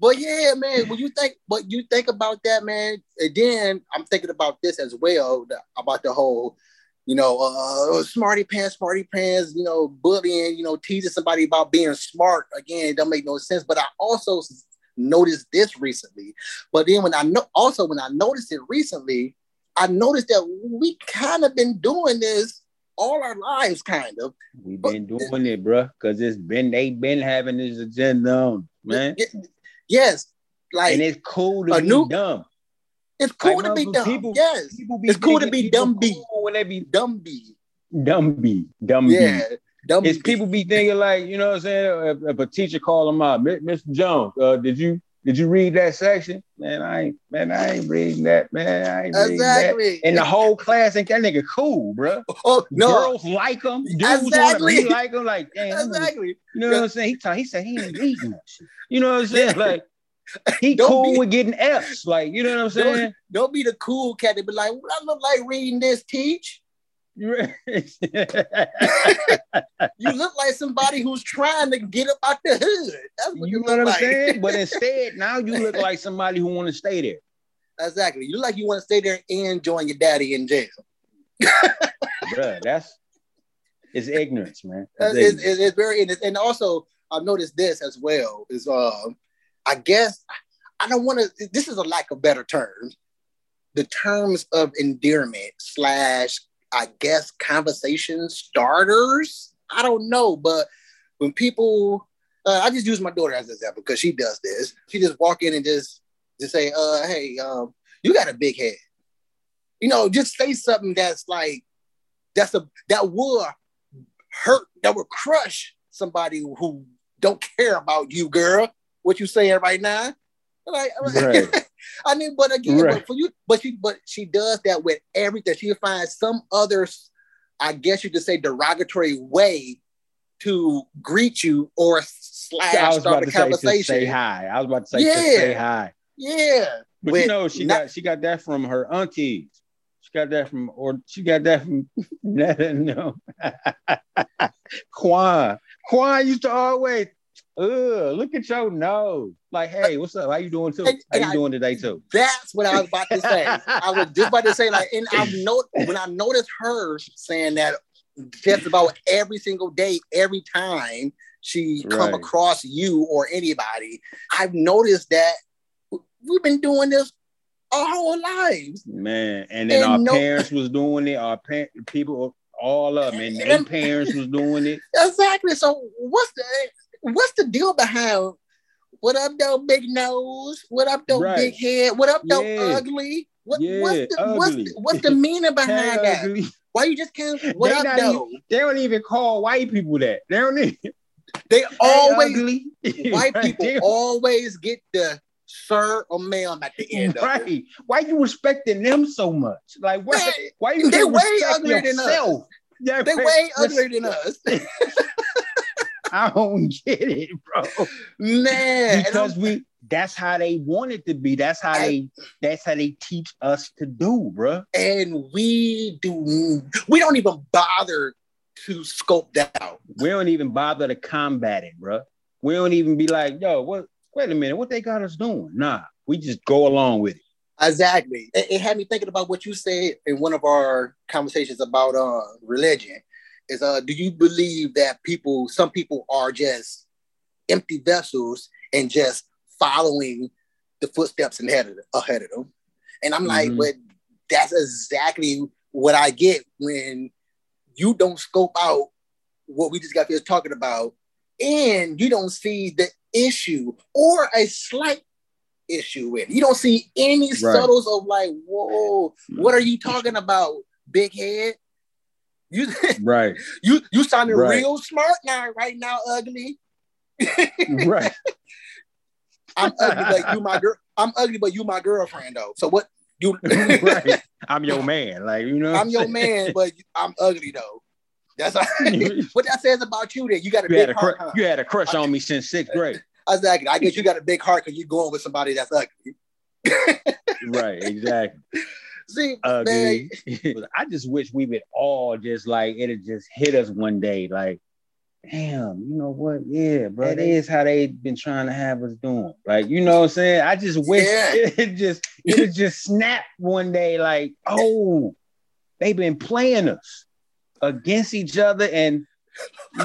B: but yeah, man, when you think but you think about that, man, and then I'm thinking about this as well, the- about the whole, you know, uh smarty pants, smarty pants, you know, bullying, you know, teasing somebody about being smart. Again, it don't make no sense. But I also noticed this recently. But then when I know also when I noticed it recently, I noticed that we kind of been doing this all our lives, kind of.
C: We've been doing it, bro, because it's been they been having this agenda on, man.
B: Y- Yes, like
C: and it's cool to be
B: new-
C: dumb.
B: it's cool
C: like,
B: to be dumb.
C: people-
B: yes,
C: People be
B: It's cool to be dumb B.
C: cool when they be
B: dumb be.
C: dumb be dumb
B: Yeah, dumb.
C: It's people be thinking like, you know what I'm saying? If, if a teacher call them out, "Mi- Mr. Jones, uh, did you did you read that section? Man, I ain't man, I ain't reading that, man. I ain't reading that.
B: Exactly.
C: And the whole class think that nigga cool, bro. [laughs]
B: oh no,
C: Girls like him. Dudes want to like him. Like, damn,
B: exactly.
C: You know what I'm saying? He talk, he said he ain't reading that shit. You know what I'm saying? Like [laughs] he
B: Don't
C: cool
B: be-
C: with getting F's. Like, you know what I'm saying?
B: Don't be the cool cat that be like, "What I look like reading this? Teach." You [laughs] look like somebody who's trying to get up out the hood. That's what
C: you
B: you,
C: know what I'm
B: like.
C: saying? But instead, now you look [laughs] like somebody who want to stay there.
B: Exactly. You look like you want to stay there and join your daddy in jail. [laughs]
C: Bruh, that's it's ignorance, man. It's ignorance.
B: it's, it's very and, and also I've noticed this as well is um I guess I don't want to this is a lack of better terms the terms of endearment slash I guess conversation starters I don't know but when people uh, I just use my daughter as an example because she does this she just walk in and just just say uh hey um you got a big head you know just say something that's like that's a that would hurt that would crush somebody who don't care about you, girl. What you saying right now? Like,
C: Right. [laughs]
B: I mean, but again,
C: Right.
B: but for you, but she, but she does that with everything. She finds some other, I guess you could say, derogatory way to greet you or
C: I
B: slash
C: was
B: start
C: about
B: a
C: to say, to
B: conversation.
C: say hi. I was about to say
B: Yeah.
C: say hi.
B: Yeah,
C: But
B: With
C: you know, she
B: not-
C: got she got that from her aunties. She got that from or she got that from [laughs] no. [laughs] Quan. Quan used to always Ugh, look at your nose. Like, hey, what's up? How you doing too? How you
B: I-
C: doing today too?
B: That's what I was about to say. I was just about to say, like, and I've [laughs] not when I noticed her saying that just about every single day, every time she come
C: Right.
B: across you or anybody, I've noticed that we've been doing this our whole lives.
C: Man, and then
B: And
C: our
B: no-
C: parents was doing it. Our parent people, all of them, and
B: And-
C: their parents was doing it. [laughs]
B: Exactly. So what's the what's the deal behind what up though big nose? What up though
C: Right.
B: big head? What up though
C: Yeah.
B: ugly? What,
C: Yeah,
B: what's the what's the, what's the meaning behind [laughs] that?
C: ugly.
B: Why you just can't what
C: They
B: up though?
C: They don't even call white people that. They don't even
B: They [laughs] always
C: ugly.
B: white [laughs] people
C: they-
B: always get the sir or ma'am at the end of it.
C: right. Why you respecting them so much? Like why?
B: Man,
C: why you
B: they way uglier than us.
C: Yeah,
B: They way uglier than us. [laughs]
C: I don't get it, bro.
B: Man.
C: because we that's how they want it to be. That's how
B: I-
C: they that's how they teach us to do, bro.
B: and we do we don't even bother to scope that out.
C: We don't even bother to combat it, bro. We don't even be like, yo, what? Wait a minute, what they got us doing? Nah, we just go along with it.
B: Exactly. It, it had me thinking about what you said in one of our conversations about uh religion. Is uh, do you believe that people, some people are just empty vessels and just following the footsteps ahead of ahead of them? And I'm like,
C: Mhm.
B: but that's exactly what I get when you don't scope out what we just got finished talking about, and you don't see the issue or a slight issue with. You don't see any subtles of like, whoa, what are you talking about, big head? You
C: Right, [laughs]
B: you you sounding
C: Right.
B: real smart now, right now, ugly.
C: right. [laughs]
B: I'm ugly, but you my girl. I'm ugly, but you my girlfriend though. So what you? [laughs]
C: right. I'm your man. Like, you know,
B: I'm your man, but I'm ugly though. That's what that says about you. That you got a
C: You had
B: big
C: a
B: heart. huh?
C: you had a crush on me since sixth grade.
B: Exactly. I guess you got a big heart because you're going with somebody that's ugly.
C: Right, exactly.
B: See, man, [laughs]
C: I just wish we would all just like it'd just hit us one day, like, damn, you know what? Yeah, bro, that is how they've been trying to have us doing. Like, you know what I'm saying? I just wish
B: Yeah. [laughs]
C: it just it just snap one day, like, oh, they've been playing us against each other, and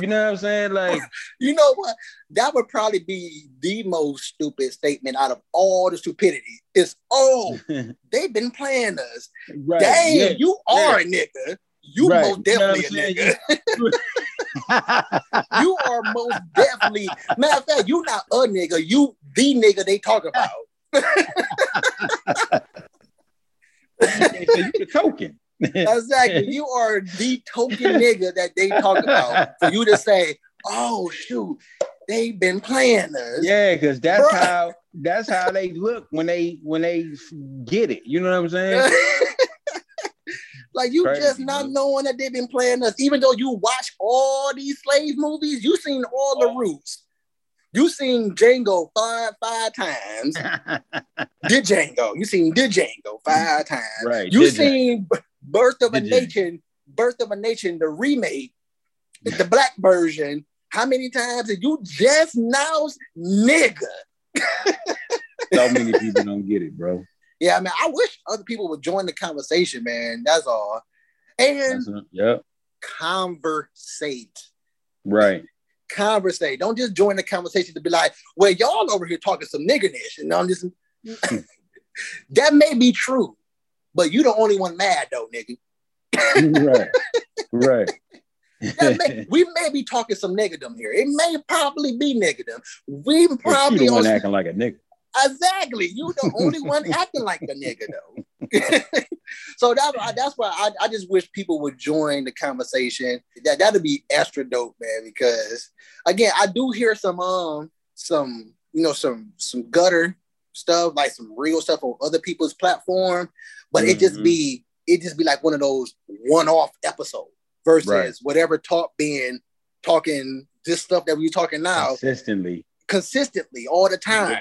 C: you know what I'm saying? Like, [laughs]
B: you know what? That would probably be the most stupid statement out of all the stupidity. It's oh, [laughs] they've been playing us.
C: right,
B: Dang,
C: yeah.
B: you are a nigga. You
C: Right.
B: most
C: You know
B: definitely a nigga. [laughs] you are most definitely. Matter of fact, you not a nigga. You the nigga they talk about.
C: Say you the token. [laughs]
B: Exactly. You are the token nigga that they talk about. For you to say, oh shoot, they've been playing us.
C: Yeah, because that's
B: Bruh.
C: how that's how they look when they when they get it. You know what I'm saying? [laughs]
B: like you
C: Crazy,
B: just not knowing that they've been playing us, even though you watch all these slave movies, you seen all the oh. roots. You seen Django five five times. Did [laughs] Django? You seen Did Django five times?
C: right.
B: You seen that. Birth of a
C: Did Django.
B: Nation? Birth of a Nation, the remake, the black version. How many times did you just now, nigga? [laughs]
C: so many people don't get it, bro.
B: Yeah, I mean, I wish other people would join the conversation, man. That's all. And
C: That's not- yep.
B: conversate.
C: Right.
B: Conversate. Don't just join the conversation to be like, well, y'all over here talking some niggerness. And I'm just hmm. [laughs] that may be true, but you the only one mad though, nigga.
C: right. Right. [laughs]
B: May- we may be talking some niggerdom here. It may probably be niggerdom. We probably
C: the one
B: on-
C: acting like a nigga.
B: exactly. You the only one [laughs] acting like a nigga though. [laughs] so that, that's why I, I just wish people would join the conversation. That that'd be extra dope, man. Because again, I do hear some um some you know some some gutter stuff like some real stuff on other people's platform, but it just
C: Mhm.
B: be it just be like one of those one off episodes versus
C: Right.
B: whatever talk being talking this stuff that we're talking now
C: Consistently.
B: consistently all the time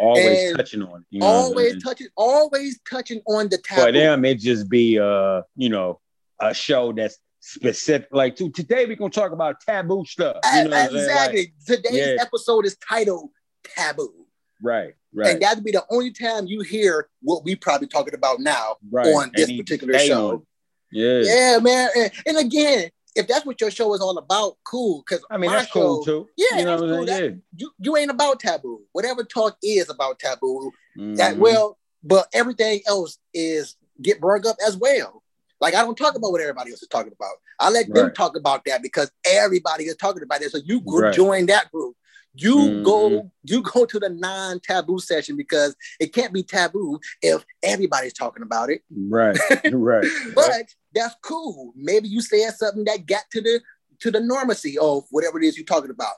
C: Always
B: And
C: touching on it. You know
B: always touching, always touching on the
C: For
B: taboo.
C: them, it just be uh, you know, a show that's specific. Like to, today we're gonna talk about taboo stuff. You know what Like,
B: exactly. Today's
C: Yeah.
B: episode is titled "Taboo,"
C: right, right,
B: and that'd be the only time you hear what we probably talking about now
C: right.
B: on this particular show.
C: on. Yeah.
B: Yeah, man. And, and again, if that's what your show is all about, cool. Because
C: I mean, that's cool too.
B: Yeah,
C: you know
B: that's
C: what I'm
B: cool.
C: saying?
B: You you ain't about taboo. Whatever talk is about taboo,
C: yeah.
B: that
C: mm-hmm.
B: well, but everything else is get brought up as well. Like I don't talk about what everybody else is talking about. I let them talk about that because everybody is talking about it. So you group
C: Right.
B: join that group. You
C: Mhm.
B: go, you go to the non-taboo session because it can't be taboo if everybody's talking about it.
C: right, [laughs] right.
B: But that's cool. Maybe you said something that got to the to the normacy of whatever it is you're talking about.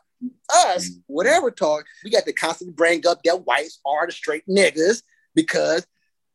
B: Us,
C: Mhm.
B: whatever talk, we got to constantly bring up that whites are the straight niggas because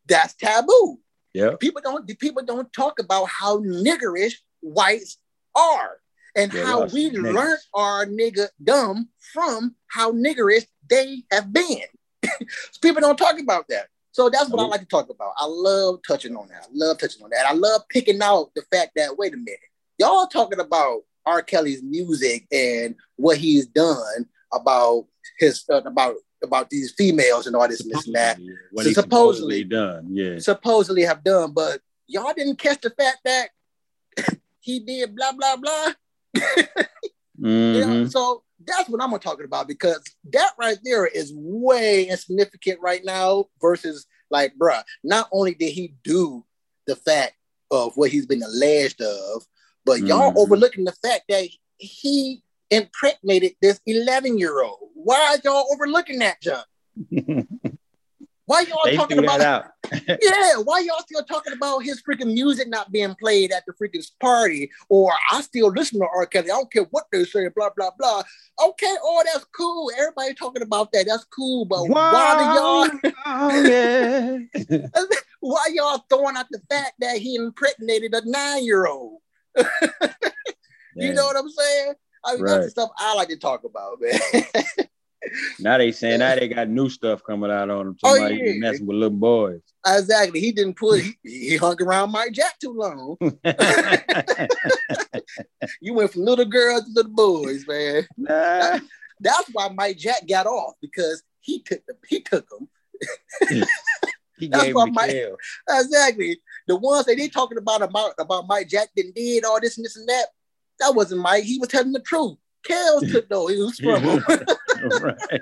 B: that's taboo.
C: Yeah.
B: People don't people don't talk about how niggerish whites are and
C: Yeah,
B: how we
C: niggas.
B: learned our nigga dumb from how niggerish they have been. So [laughs] people don't talk about that. So that's what I like to talk about. I love touching on that. I love touching on that. I love picking out the fact that wait a minute, y'all talking about R. Kelly's music and what he's done about his uh, about about these females and all this and this and that.
C: What
B: So
C: he
B: supposedly-
C: supposedly done, yeah.
B: Supposedly have done, but y'all didn't catch the fact that [clears throat] he did blah blah blah. [laughs] You know,
C: Mhm.
B: so that's what I'm talking about because that right there is way insignificant right now versus like, bruh, not only did he do the fact of what he's been alleged of, but y'all
C: Mhm.
B: overlooking the fact that he impregnated this 11 year old. Why are y'all overlooking that, John? [laughs] Why y'all
C: they
B: talking about
C: that out. [laughs] [laughs]
B: yeah, why y'all still talking about his freaking music not being played at the freaking party? Or I still listen to R. Kelly. I don't care what they say, blah, blah, blah. Okay, oh, that's cool. Everybody talking about that. That's cool. But why do y'all [laughs]
C: Oh, yeah.
B: why y'all throwing out the fact that he impregnated a nine-year-old? You know what I'm saying? I mean, that's the stuff I like to talk about, man.
C: Now they saying now they got new stuff coming out on them.
B: Oh,
C: Somebody
B: yeah.
C: messing with little boys.
B: exactly. He didn't put he, he hung around Mike Jack too long. [laughs] You went from little girls to little boys, man.
C: Nah.
B: That's why Mike Jack got off because he took the he took them. [laughs]
C: He
B: That's
C: gave
B: why
C: him
B: my- Exactly. The ones that they talking about about about Mike Jack didn't did all this and this and that. That wasn't Mike. He was telling the truth. Kels took those. He was from him. [laughs]
C: right.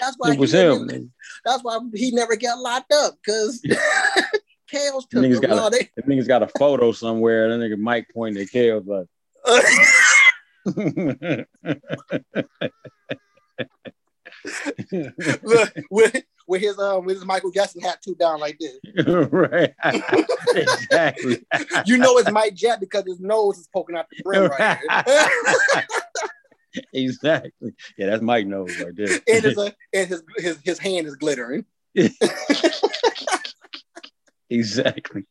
B: That's why
C: It was
B: he
C: him.
B: That's why he never got locked up because [laughs] Kels took
C: Niggas got a- The niggas got a photo somewhere. That nigga Mike pointing at Kels [laughs] like.
B: Look, with his um with his Michael Jackson hat too down like this. [laughs]
C: right. exactly. [laughs]
B: You know it's Mike Jack because his nose is poking out the brim right here. [laughs]
C: exactly. Yeah, that's Mike nose right there.
B: and his, uh, and his, his his hand is glittering.
C: exactly.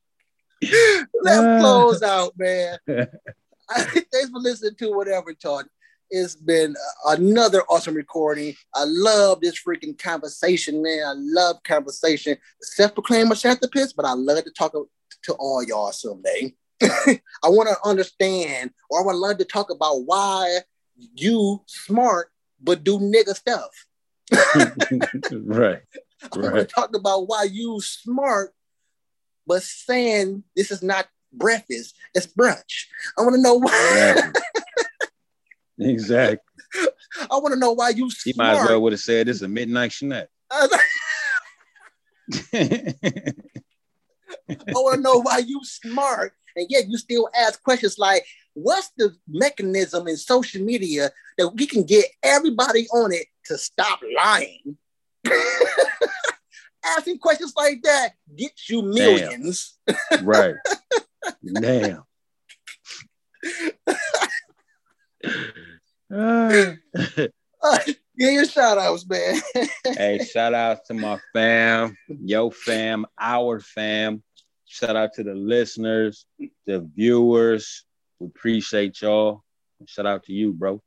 B: Let's
C: Ah.
B: close out, man. Thanks for listening to whatever talk. It's been another awesome recording. I love this freaking conversation, man. I love conversation. Self-proclaimed masterpiece, but I love to talk to all y'all someday. [laughs] I want to understand, or I would love to talk about why you smart but do nigga stuff. [laughs]
C: right. [laughs]
B: I want to talk about why you smart, but saying this is not breakfast, it's brunch. I want to know why.
C: Exactly. Exactly. [laughs]
B: I want to know why you
C: He might as
B: smart.
C: well would have said this is a midnight snack. [laughs]
B: I want to know why you smart, and yet you still ask questions like, "What's the mechanism in social media that we can get everybody on it to stop lying?" [laughs] Asking questions like that gets you millions.
C: right. Damn. [laughs]
B: Give your shout outs, man.
C: hey, shout out to my fam, yo fam, our fam. Shout out to the listeners, the viewers. We appreciate y'all. Shout out to you, bro.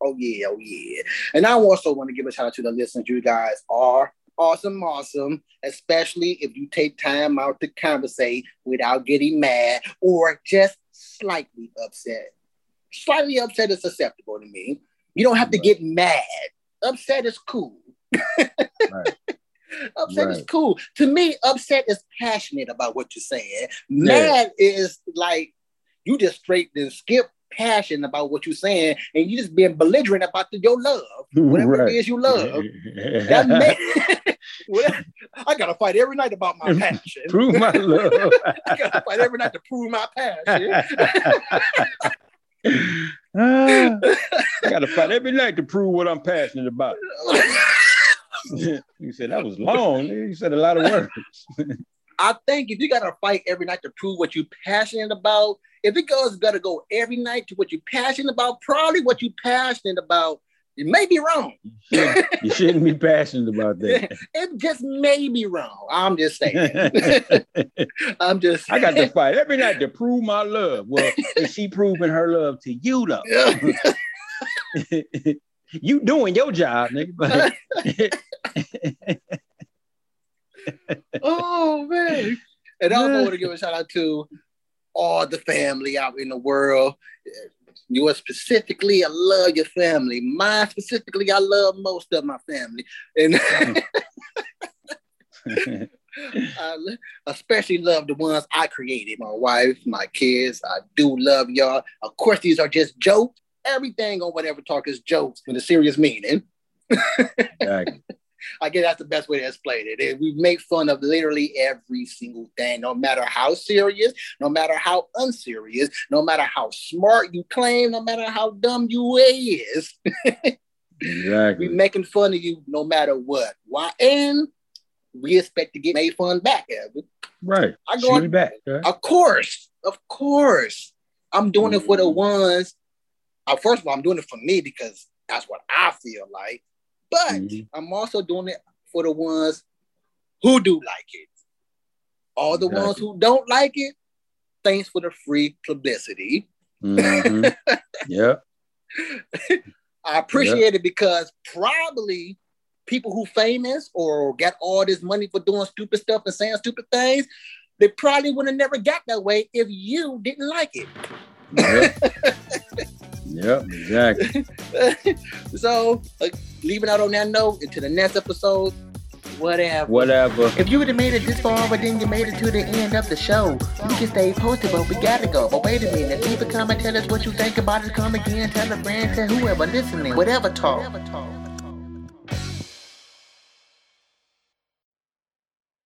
B: Oh yeah, oh yeah. And I also want to give a shout out to the listeners. You guys are awesome, awesome. Especially if you take time out to conversate without getting mad or just slightly upset. Slightly upset is acceptable to me. You don't have to
C: Right.
B: get mad. Upset is cool. [laughs]
C: Right.
B: upset is cool. To me, upset is passionate about what you're saying. Mad is like you just straight and skip passion about what you're saying, and you just being belligerent about the, your love, [laughs] whatever
C: Right.
B: it is you love. [laughs] That man, whatever- I gotta fight every night about my passion.
C: Prove my love.
B: I gotta fight every night to prove my passion.
C: Ah, I gotta fight every night to prove what I'm passionate about. [laughs] you said that was long. You said a lot of words.
B: I think if you gotta fight every night to prove what you're passionate about, if it goes gotta go every night to what you're passionate about, probably what you're passionate about, it may be wrong.
C: You shouldn't, you shouldn't be passionate about that. [laughs]
B: It just may be wrong. I'm just saying. [laughs] I'm just
C: I got to fight every night to prove my love. Well, is she proving her love to you though? [laughs] you doing your job, nigga.
B: oh man. And I also want to give a shout out to all the family out in the world. Yours specifically, I love your family. Mine specifically, I love most of my family. And [laughs] I especially love the ones I created. My wife, my kids. I do love y'all. Of course, these are just jokes. Everything on whatever talk is jokes with a serious meaning. [laughs] exactly. [laughs] I guess that's the best way to explain it. We make fun of literally every single thing, no matter how serious, no matter how unserious, no matter how smart you claim, no matter how dumb you is. [laughs] exactly. We making fun of you no matter what. Why? And we expect to get made fun back, Evan.
C: Right. I go on, back.
B: Right? Of course, of course. I'm doing mm-hmm. it for the mm-hmm. ones. Uh, first of all, I'm doing it for me because that's what I feel like. But mm-hmm. I'm also doing it for the ones who do like it. All the exactly. ones who don't like it, thanks for the free publicity. Mm-hmm. [laughs]
C: yeah.
B: I appreciate yep. it because probably people who famous or got all this money for doing stupid stuff and saying stupid things, they probably would have never got that way if you didn't like it.
C: Yep, [laughs] yep exactly. [laughs]
B: so, uh, leaving out on that note, into the next episode, whatever.
C: Whatever.
D: If you would have made it this far, but then you made it to the end of the show, you can stay posted, but we gotta go. But wait a minute, leave a comment, tell us what you think about it. Come again, tell a friend, tell whoever listening, whatever talk. Whatever talk.